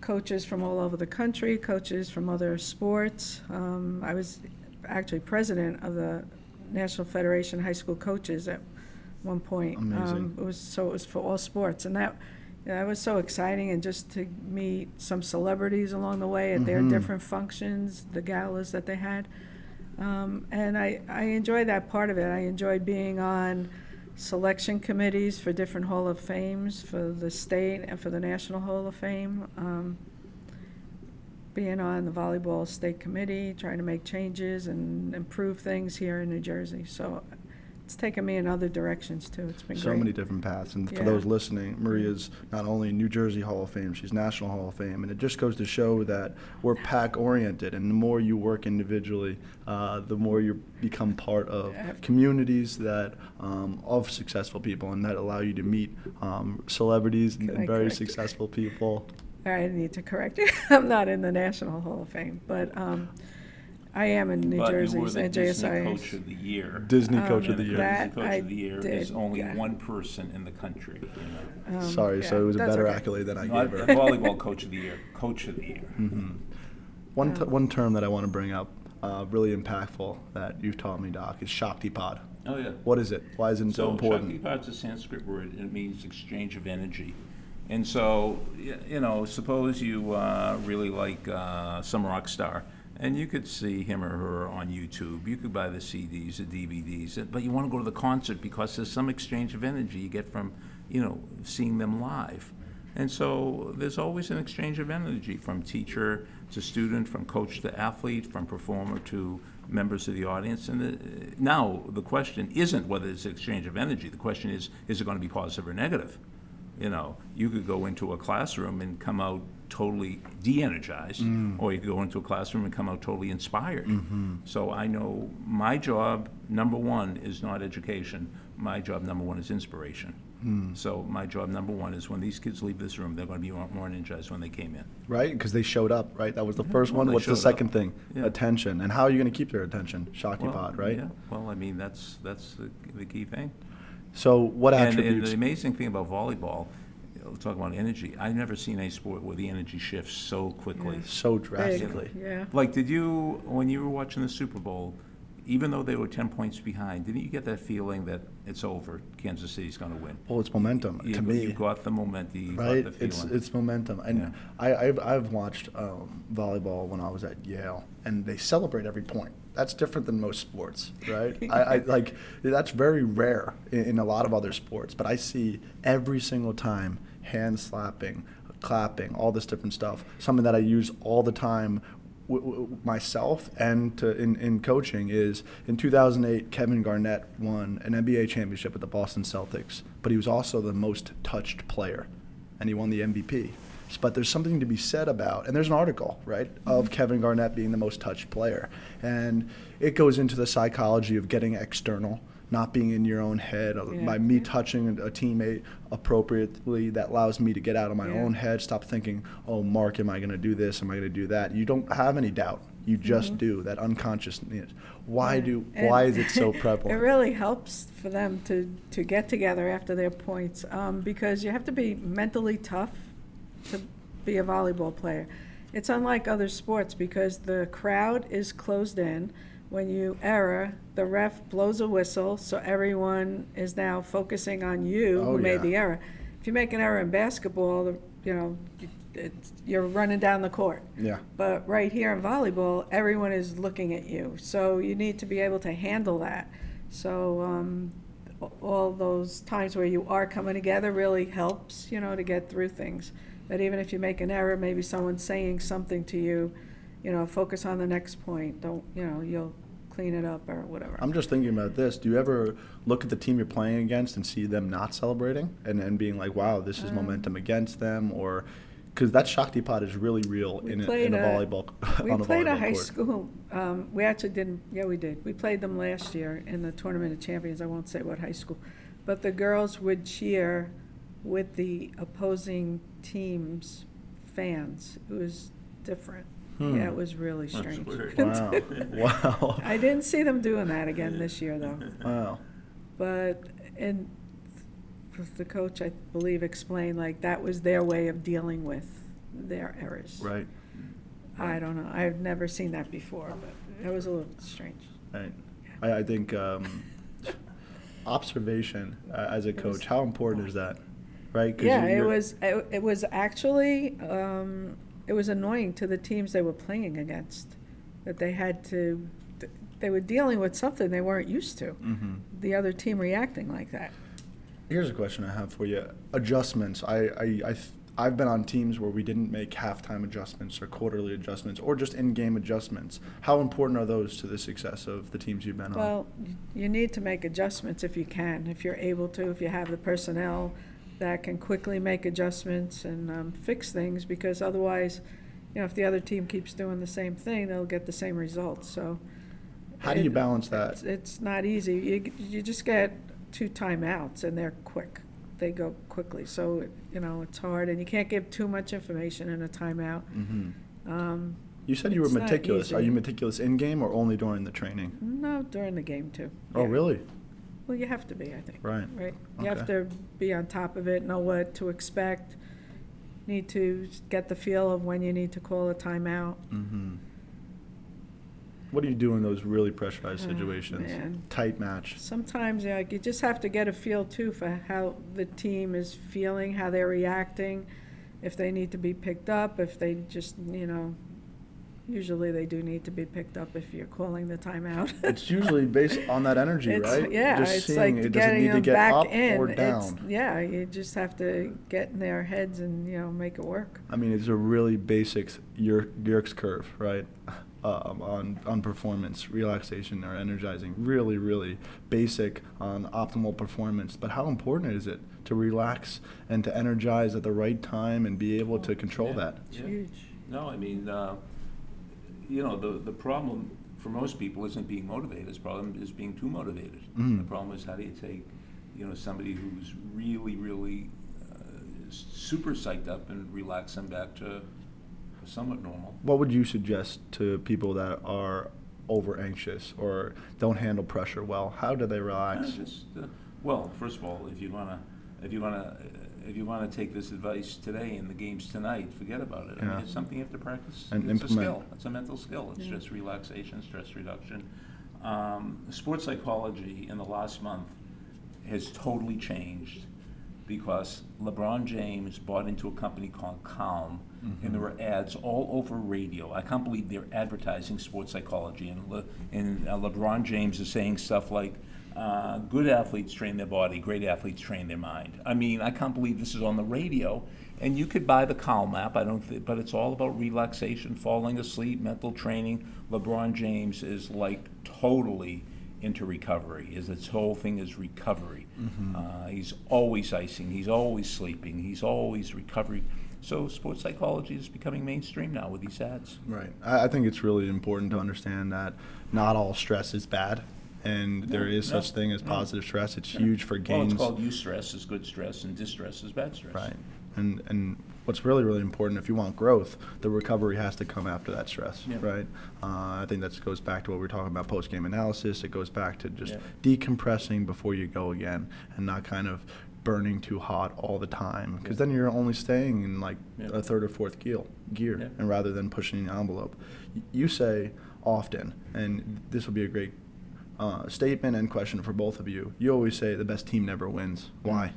coaches from all over the country, coaches from other sports. Um, I was actually president of the National Federation of High School Coaches at one point. Amazing. Um, It was, so it was for all sports, and that, that was so exciting, and just to meet some celebrities along the way at their Mhm. different functions, the galas that they had. Um, And I, I enjoyed that part of it. I enjoyed being on selection committees for different Hall of Fames, for the state and for the National Hall of Fame. Um, Being on the volleyball state committee, trying to make changes and improve things here in New Jersey. So it's taken me in other directions too. It's been So great. many different paths. And for Yeah. those listening, Maria's not only New Jersey Hall of Fame, she's National Hall of Fame. And it just goes to show that we're pack oriented. And the more you work individually, uh, the more you become part of communities that um, of successful people and that allow you to meet um, celebrities and, Can and I very correct successful people. I need to correct you. I'm not in the National Hall of Fame, but um, I am in New But you were Jersey's the Disney NJSI. Coach of the Year. Disney Um, Coach of the Year. that- Disney Coach I of the Year is did, only yeah. one person in the country. you know. Um, Sorry, so it was a that's better okay. accolade than I Not gave her. volleyball coach of the year, coach of the year. Mhm. One, t- Um, one term that I want to bring up, uh, really impactful, that you've taught me, Doc, is Shaktipat. Oh, yeah. What is it? Why is it so So important? Shaktipat's a Sanskrit word, and it means exchange of energy. And so, y- you know, suppose you uh, really like uh, some rock star, and you could see him or her on YouTube. You could buy the CDs, the DVDs, but you want to go to the concert because there's some exchange of energy you get from, you know, seeing them live. And so there's always an exchange of energy from teacher to student, from coach to athlete, from performer to members of the audience. And the, now the question isn't whether it's exchange of energy. The question is, is it going to be positive or negative? You know, you could go into a classroom and come out totally de-energized, mm. or you could go into a classroom and come out totally inspired. Mm-hmm. So I know my job, number one, is not education. My job, number one, is inspiration. Hmm. So my job, number one, is when these kids leave this room, they're going to be more more energized when they came in. Right? Because they showed up, right? That was the first one. they What's the showed up. second thing? Yeah. Attention. And how are you going to keep their attention? Shakti Well, Pod, right? Yeah, well, I mean, that's, that's the, the key thing. So what And, and attributes? the amazing thing about volleyball, talk about energy, I've never seen a sport where the energy shifts so quickly. so drastically. Yeah. Like, did you, when you were watching the Super Bowl, even though they were 10 points behind, didn't you get that feeling that it's over, Kansas City's going to win? Well, it's momentum You- to me. You got the momentum, you got right? the It's feeling. it's momentum, and Yeah. I, I've I've watched um, volleyball when I was at Yale, and they celebrate every point. That's different than most sports, right? I, I like that's very rare in, in a lot of other sports, but I see every single time hand slapping, clapping, all this different stuff. Something that I use all the time. W- w- myself and to, in, in coaching is in 2008 Kevin Garnett won an NBA championship with the Boston Celtics but he was also the most touched player and he won the MVP. But there's something to be said about, and there's an article, right, of mm-hmm. Kevin Garnett being the most touched player. And it goes into the psychology of getting external, not being in your own head. uh, Yeah. By me touching a teammate appropriately, that allows me to get out of my Yeah. own head, stop thinking, oh, Mark, am I going to do this? Am I going to do that? You don't have any doubt. You just do, that unconsciousness. Why Yeah. do? And Why is it so prevalent? It really helps for them to, to get together after their points, um, because you have to be mentally tough to be a volleyball player. It's unlike other sports because the crowd is closed in. When you error, the ref blows a whistle, so everyone is now focusing on you Oh, who made the error. If you make an error in basketball, the- you know, it's, you're running down the court. yeah. But right here in volleyball, everyone is looking at you, so you need to be able to handle that. So um, all those times where you are coming together really helps, you know, to get through things. That even if you make an error, maybe someone's saying something to you, you know, focus on the next point. Don't, you know, you'll clean it up or whatever. I'm just thinking about this. Do you ever look at the team you're playing against and see them not celebrating and, and being like, wow, this is Um, momentum against them? Or because that Shaktipat is really real We in a, played in a a- volleyball We on a played a volleyball high court. school, um, we actually didn't, yeah, we did. We played them last year in the Tournament of Champions, I won't say what high school. But the girls would cheer with the opposing team's fans. It was different. Hmm. Yeah, it was really That's strange. weird. Wow. wow. I didn't see them doing that again this year, though. Wow. But, and the coach, I believe, explained, like, that was their way of dealing with their errors. Right. I don't know, I've never seen that before, but it was a little strange. Right. I, I think um, observation uh, as a coach, how important is that? Right? 'Cause Yeah, you- it you're- was, it it was actually, um, it was annoying to the teams they were playing against, that they had to, they were dealing with something they weren't used to, Mhm. the other team reacting like that. Here's a question I have for you. Adjustments. I, I, I, I've been on teams where we didn't make halftime adjustments or quarterly adjustments or just in-game adjustments. How important are those to the success of the teams you've been on? Well, you need to make adjustments if you can, if you're able to, if you have the personnel that can quickly make adjustments and um, fix things, because otherwise, you know, if the other team keeps doing the same thing, they'll get the same results, so. How do you it- balance it's- that? It's not easy. You, you just get two timeouts, and they're quick. They go quickly, so, you know, it's hard, and you can't give too much information in a timeout. hmm Um, You said you were It's not meticulous. Are easy. you meticulous in-game or only during the training? No, during the game, too. Oh, Yeah. really? Well, you have to be, I think. Right. Right. You have Okay. to be on top of it, know what to expect, need to get the feel of when you need to call a timeout. Mm-hmm. What do you do in those really pressurized Oh, situations? man. Tight match. Sometimes, yeah, you just have to get a feel too for how the team is feeling, how they're reacting, if they need to be picked up, if they just, you know, usually they do need to be picked up if you're calling the timeout. It's usually based on that energy, It's- right? Yeah, Just it's seeing like it doesn't getting need to them get back up in. or It's- Yeah, you just have to get in their heads and, you know, make it work. I mean, it's a really basic Yerk, Yerkes curve, right? Um, on on performance, relaxation, or energizing. Really, really basic on optimal performance. But how important is it to relax and to energize at the right time and be able to control Yeah. that? It's Yeah. huge. No, I mean, uh, you know, the, the problem for most people isn't being motivated, the problem is being too motivated. Mm. The problem is how do you take, you know, somebody who's really, really uh, super psyched up and relax them back to somewhat normal. What would you suggest to people that are over anxious or don't handle pressure well? How do they Uh, relax? just, uh, Well, first of all, if you wanna, if you wanna, uh, if you wanna take this advice today in the games tonight, forget about it. I mean, Yeah. it's something you have to practice. And It's a skill. It's a mental skill. It's Yeah. just relaxation, stress reduction. Um, sports psychology in the last month has totally changed because LeBron James bought into a company called Calm, and there were ads all over radio. I can't believe they're advertising sports psychology, and, Le, and uh, LeBron James is saying stuff like, uh, "Good athletes train their body, great athletes train their mind." I mean, I can't believe this is on the radio. And you could buy the Calm app. I don't, th- but it's all about relaxation, falling asleep, mental training. LeBron James is like totally into recovery. Is its whole thing is recovery. Uh, he's always icing. He's always sleeping. He's always recovery. So sports psychology is becoming mainstream now with these ads. Right. I, I think it's really important to understand that not all stress is bad, and there is no, such thing as no. positive stress. It's huge for gains. Well, it's called eustress is good stress, and distress is bad stress. Right. And and what's really really important if you want growth, the recovery has to come after that stress. Yeah. Right. Uh, I think that goes back to what we were talking about post game analysis. It goes back to just Yeah. decompressing before you go again, and not kind of burning too hot all the time because then you're only staying in like Yeah. a third or fourth gear gear Yeah. and rather than pushing the envelope you say often and this will be a great uh, statement and question for both of you you always say the best team never wins why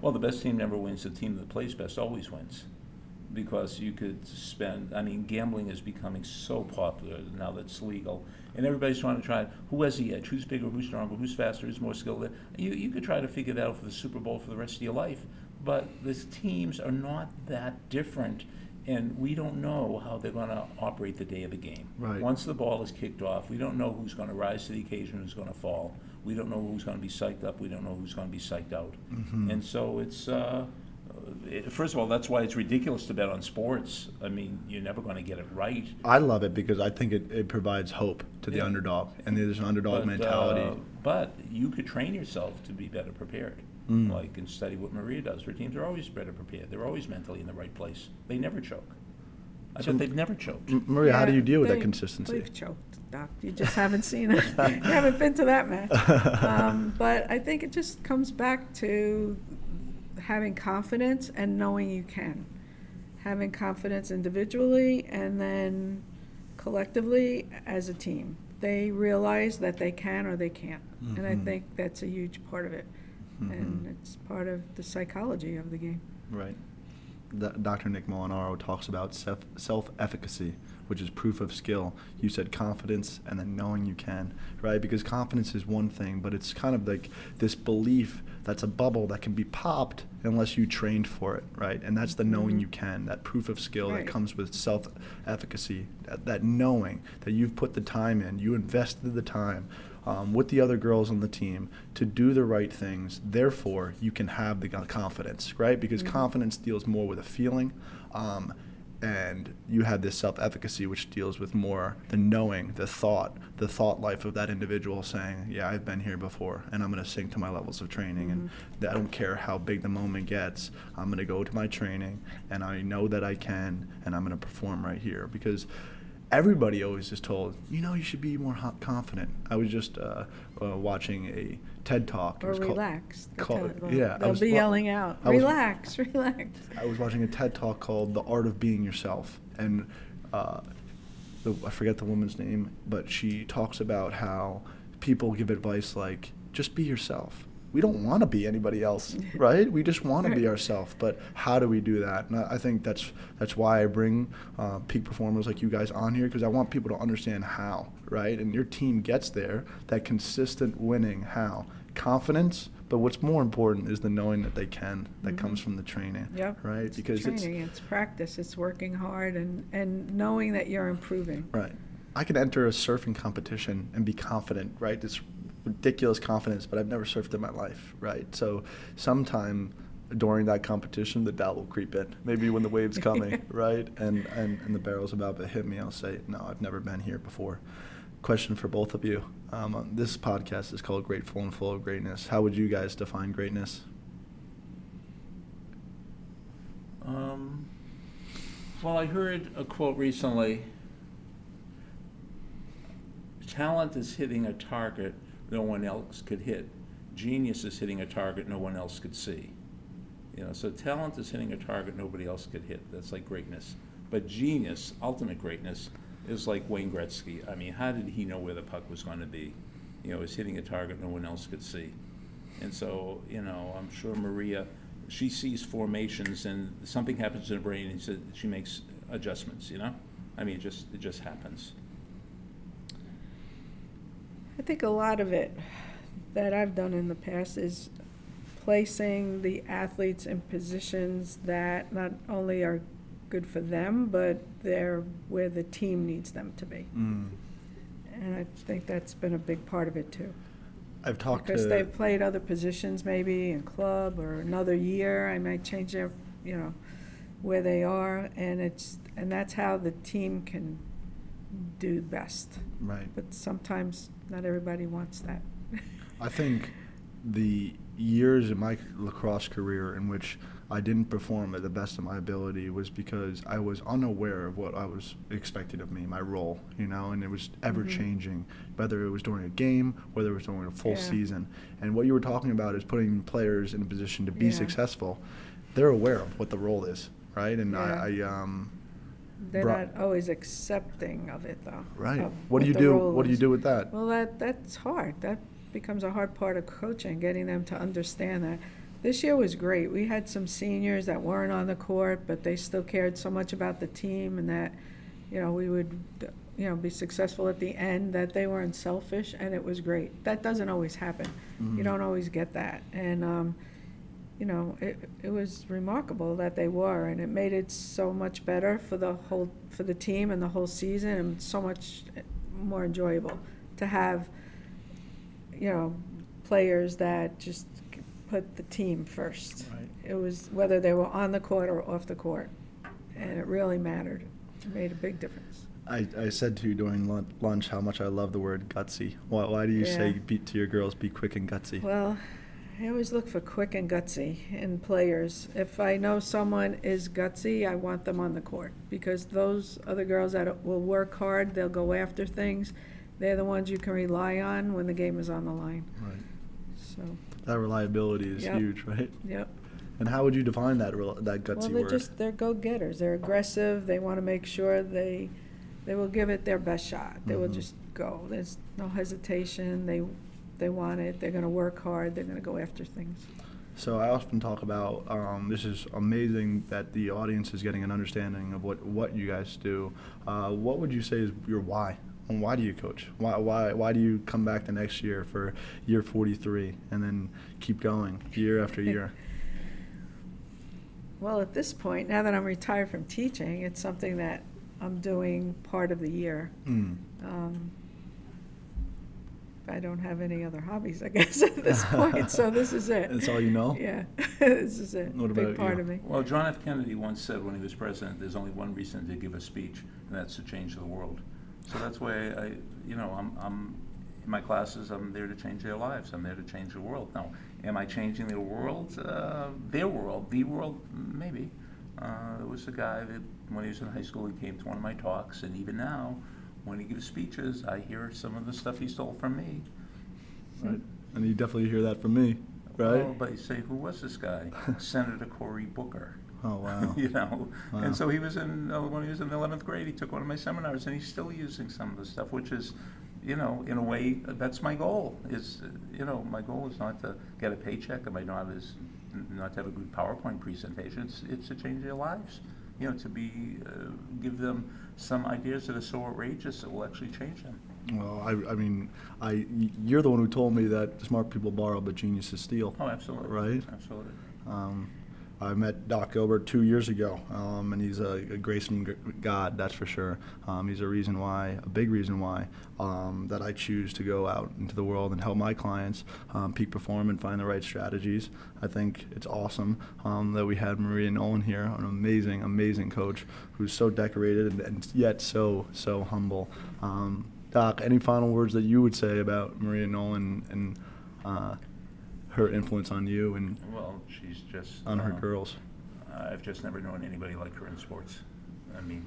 Well, the best team never wins. The team that plays best always wins. Because you could spend, I mean, gambling is becoming so popular now that it's legal. And everybody's trying to try, who has the edge? Who's bigger? Who's stronger? Who's faster? Who's more skilled? You, you could try to figure that out for the Super Bowl for the rest of your life. But the teams are not that different. And we don't know how they're going to operate the day of the game. Right. Once the ball is kicked off, we don't know who's going to rise to the occasion, who's going to fall. We don't know who's going to be psyched up. We don't know who's going to be psyched out. Mhm. And so it's, uh, it, first of all, that's why it's ridiculous to bet on sports. I mean, you're never going to get it right. I love it because I think it, it provides hope to the Yeah. underdog, and there's an underdog But, mentality. uh, but you could train yourself to be better prepared. Mm. Like and study what Maria does. Her teams are always better prepared. They're always mentally in the right place. They never choke. I So- bet they've never choked. M- Maria, how do you deal with that consistency? We've choked, Doc. You just haven't seen it. You haven't been to that match. Um, But I think it just comes back to having confidence and knowing you can. having confidence individually and then collectively as a team. They realize that they can or they can't. And I Mhm. think that's a huge part of it. And Mhm. it's part of the psychology of the game. Right. D- Dr. Nick Molinaro talks about self self efficacy, which is proof of skill. You said confidence and then knowing you can, right? Because confidence is one thing, but it's kind of like this belief that's a bubble that can be popped unless you trained for it, right? And that's the knowing Mhm. you can, that proof of skill Right. that comes with self efficacy, that, that knowing that you've put the time in, you invested the time um, with the other girls on the team to do the right things. Therefore, you can have the confidence, right? Because Mhm. confidence deals more with a feeling. Um, and you have this self-efficacy which deals with more the knowing the thought the thought life of that individual saying yeah i've been here before and i'm going to sink to my levels of training and Mhm. i don't care how big the moment gets i'm going to go to my training and i know that i can and i'm going to perform right here because everybody always is told you know you should be more confident i was just uh, uh, watching a ted talk It Or was called- relax. Called- they'll- yeah I They'll was be yelling out, I was- relax, relax. I was watching a TED talk called "The Art of Being Yourself," and uh, the, I forget the woman's name, but she talks about how people give advice like, "Just be yourself." We don't want to be anybody else, right? We just want to be ourselves. But how do we do that? And I think that's that's why I bring uh, peak performers like you guys on here because I want people to understand how, right? And your team gets there. That consistent winning, how confidence. But what's more important is the knowing that they can. That Mhm. comes from the training Yep. right? It's Because it's training, it's practice, it's working hard and, and knowing that you're improving. right. I can enter a surfing competition and be confident, right? This ridiculous confidence, but I've never surfed in my life, right? So sometime during that competition, the doubt will creep in. Maybe when the wave's coming, right? And, and and the barrel's about to hit me, I'll say, "No, I've never been here before." Question for both of you: um, This podcast is called "Grateful and Full of Greatness." How would you guys define greatness? Um, well, I heard a quote recently. Talent is hitting a target no one else could hit. Genius is hitting a target no one else could see. You know, so talent is hitting a target nobody else could hit. That's like greatness. But genius, ultimate greatness, is like Wayne Gretzky. I mean, how did he know where the puck was going to be? You know, is hitting a target no one else could see. And so, you know, I'm sure Maria, she sees formations and something happens in her brain and she makes adjustments, you know? I mean, it just, it just happens. I think a lot of it that I've done in the past is placing the athletes in positions that not only are good for them, but they're where the team needs them to be. Mm. And I think that's been a big part of it too. I've talked Because to they've played other positions maybe in club or another year, I might change their, you know, where they are, and it's, and that's how the team can do best. right. But sometimes not everybody wants that. I think the years in my lacrosse career in which I didn't perform at the best of my ability was because I was unaware of what I was expected of me, my role, you know, and it was ever changing, whether it was during a game, whether it was during a full Yeah. season. And what you were talking about is putting players in a position to be Yeah. successful. They're aware of what the role is, right? And I, I um, They're not always accepting of it, though. right. of What do you the do? role What do you is. do with that? Well, that, that's hard. That becomes a hard part of coaching, getting them to understand that. This year was great. We had some seniors that weren't on the court, but they still cared so much about the team and that, you know, we would, you know, be successful at the end, that they weren't selfish, and it was great. That doesn't always happen. You don't always get that. And, um, you know, it, it was remarkable that they were, and it made it so much better for the whole, for the team and the whole season, and so much eh, more enjoyable to have, you know, players that just put the team first. Right. It was, whether they were on the court or off the court, and it really mattered. It made a big difference. I, I said to you during lunch how much I love the word gutsy. Why, why do you say Yeah. be, to your girls, be quick and gutsy? Well, I always look for quick and gutsy in players. If I know someone is gutsy, I want them on the court because those are the girls that will work hard, they'll go after things. They're the ones you can rely on when the game is on the line. Right. So, That reliability is Yep. huge, right? yep. And how would you define that rel- that gutsy Well, they're word? just, they're go-getters. They're aggressive. They want to make sure they, they will give it their best shot. They will Mhm. just go. There's no hesitation. They, they want it. They're going to work hard. They're going to go after things. So I often talk about um, this is amazing that the audience is getting an understanding of what, what you guys do. Uh, what would you say is your why? And why do you coach? Why, why, why do you come back the next year for year 43 and then keep going year after year? Well, at this point, now that I'm retired from teaching, it's something that I'm doing part of the year. Mm. Um, I don't have any other hobbies, I guess, at this point, so this is it. That's all you know? Yeah, this is it. What Big about part you? of me. Well, John F. Kennedy once said when he was president, there's only one reason to give a speech, and that's to change the world. So that's why I, you know, I'm, I'm, in my classes, I'm there to change their lives. I'm there to change the world. Now, am I changing their world? Uh, their world, the world, maybe. Uh, there was a guy that, when he was in high school, he came to one of my talks, and even now, when he gives speeches, I hear some of the stuff he stole from me. Right. And you definitely hear that from me, right? Well, but you say, who was this guy? Senator Cory Booker. Oh, wow. you know, Wow. and so he was in uh, when he was in the eleventh grade. He took one of my seminars, and he's still using some of the stuff, which is, you know, in a way, that's my goal. Is you know, my goal is not to get a paycheck, and my job is not to have a good PowerPoint presentation. It's it's to change their lives. You know, to be uh, give them some ideas that are so outrageous that will actually change them. Well, I, I mean, I, you're the one who told me that smart people borrow, but geniuses steal. Oh, absolutely. Right? Absolutely. Um, I met Doc Gilbert two years ago, um, and he's a, a grace from God, that's for sure. Um, he's a reason why, a big reason why, um, that I choose to go out into the world and help my clients um, peak perform and find the right strategies. I think it's awesome um, that we had Maria Nolan here, an amazing, amazing coach who's so decorated and, and yet so, so humble. Um, Doc, any final words that you would say about Maria Nolan and uh, her influence on you and Well, she's just on her uh, girls? I've just never known anybody like her in sports. I mean,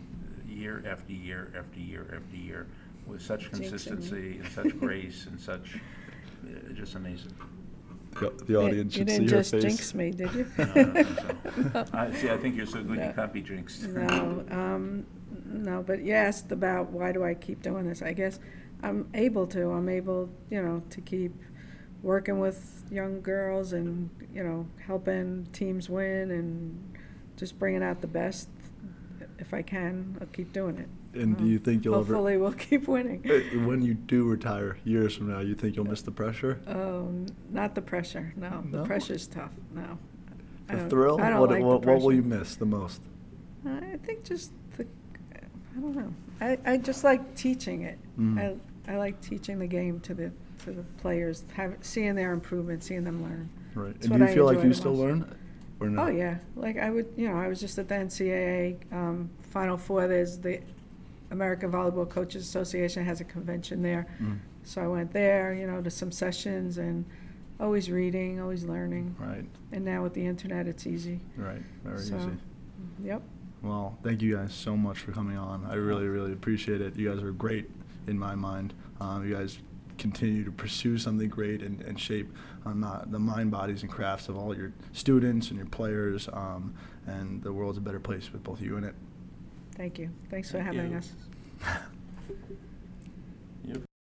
year after year after year after year, with such consistency and such grace and such, uh, just amazing. The, the audience You should see didn't her just face. jinx me, did you? No, I don't think so. I, see, I think you're so good you No. can't be jinxed. No, um, no, but you asked about why do I keep doing this? I guess I'm able to. I'm able, you know, to keep working with young girls and, you know, helping teams win and just bringing out the best. If I can, I'll keep doing it. And do you Um, think you'll ever- Hopefully, we'll keep winning. Uh, When you do retire years from now, you think you'll miss the pressure? Um, not the pressure, no. The No? pressure's tough, no. The thrill? I don't what, like the what, what will you miss the most? I think just the, I don't know. I, I just like teaching it. Mm. I, I like teaching the game to the, to the players, have, seeing their improvement, seeing them learn. Right. And what do you I feel like enjoy you the still most. learn? Or no? Oh, yeah. Like I would, you know, I was just at the NCAA, um, Final Four. There's the American Volleyball Coaches Association has a convention there. Mm. So I went there, you know, to some sessions and always reading, always learning. Right, And now with the internet, it's easy. right. Very So, easy. Yep. Well, thank you guys so much for coming on. I really, really appreciate it. You guys are great in my mind. Um, you guys continue to pursue something great and, and shape um, uh, the mind, bodies, and crafts of all your students and your players. Um, and the world's a better place with both you in it. Thank you. Thanks for Thank having you. us.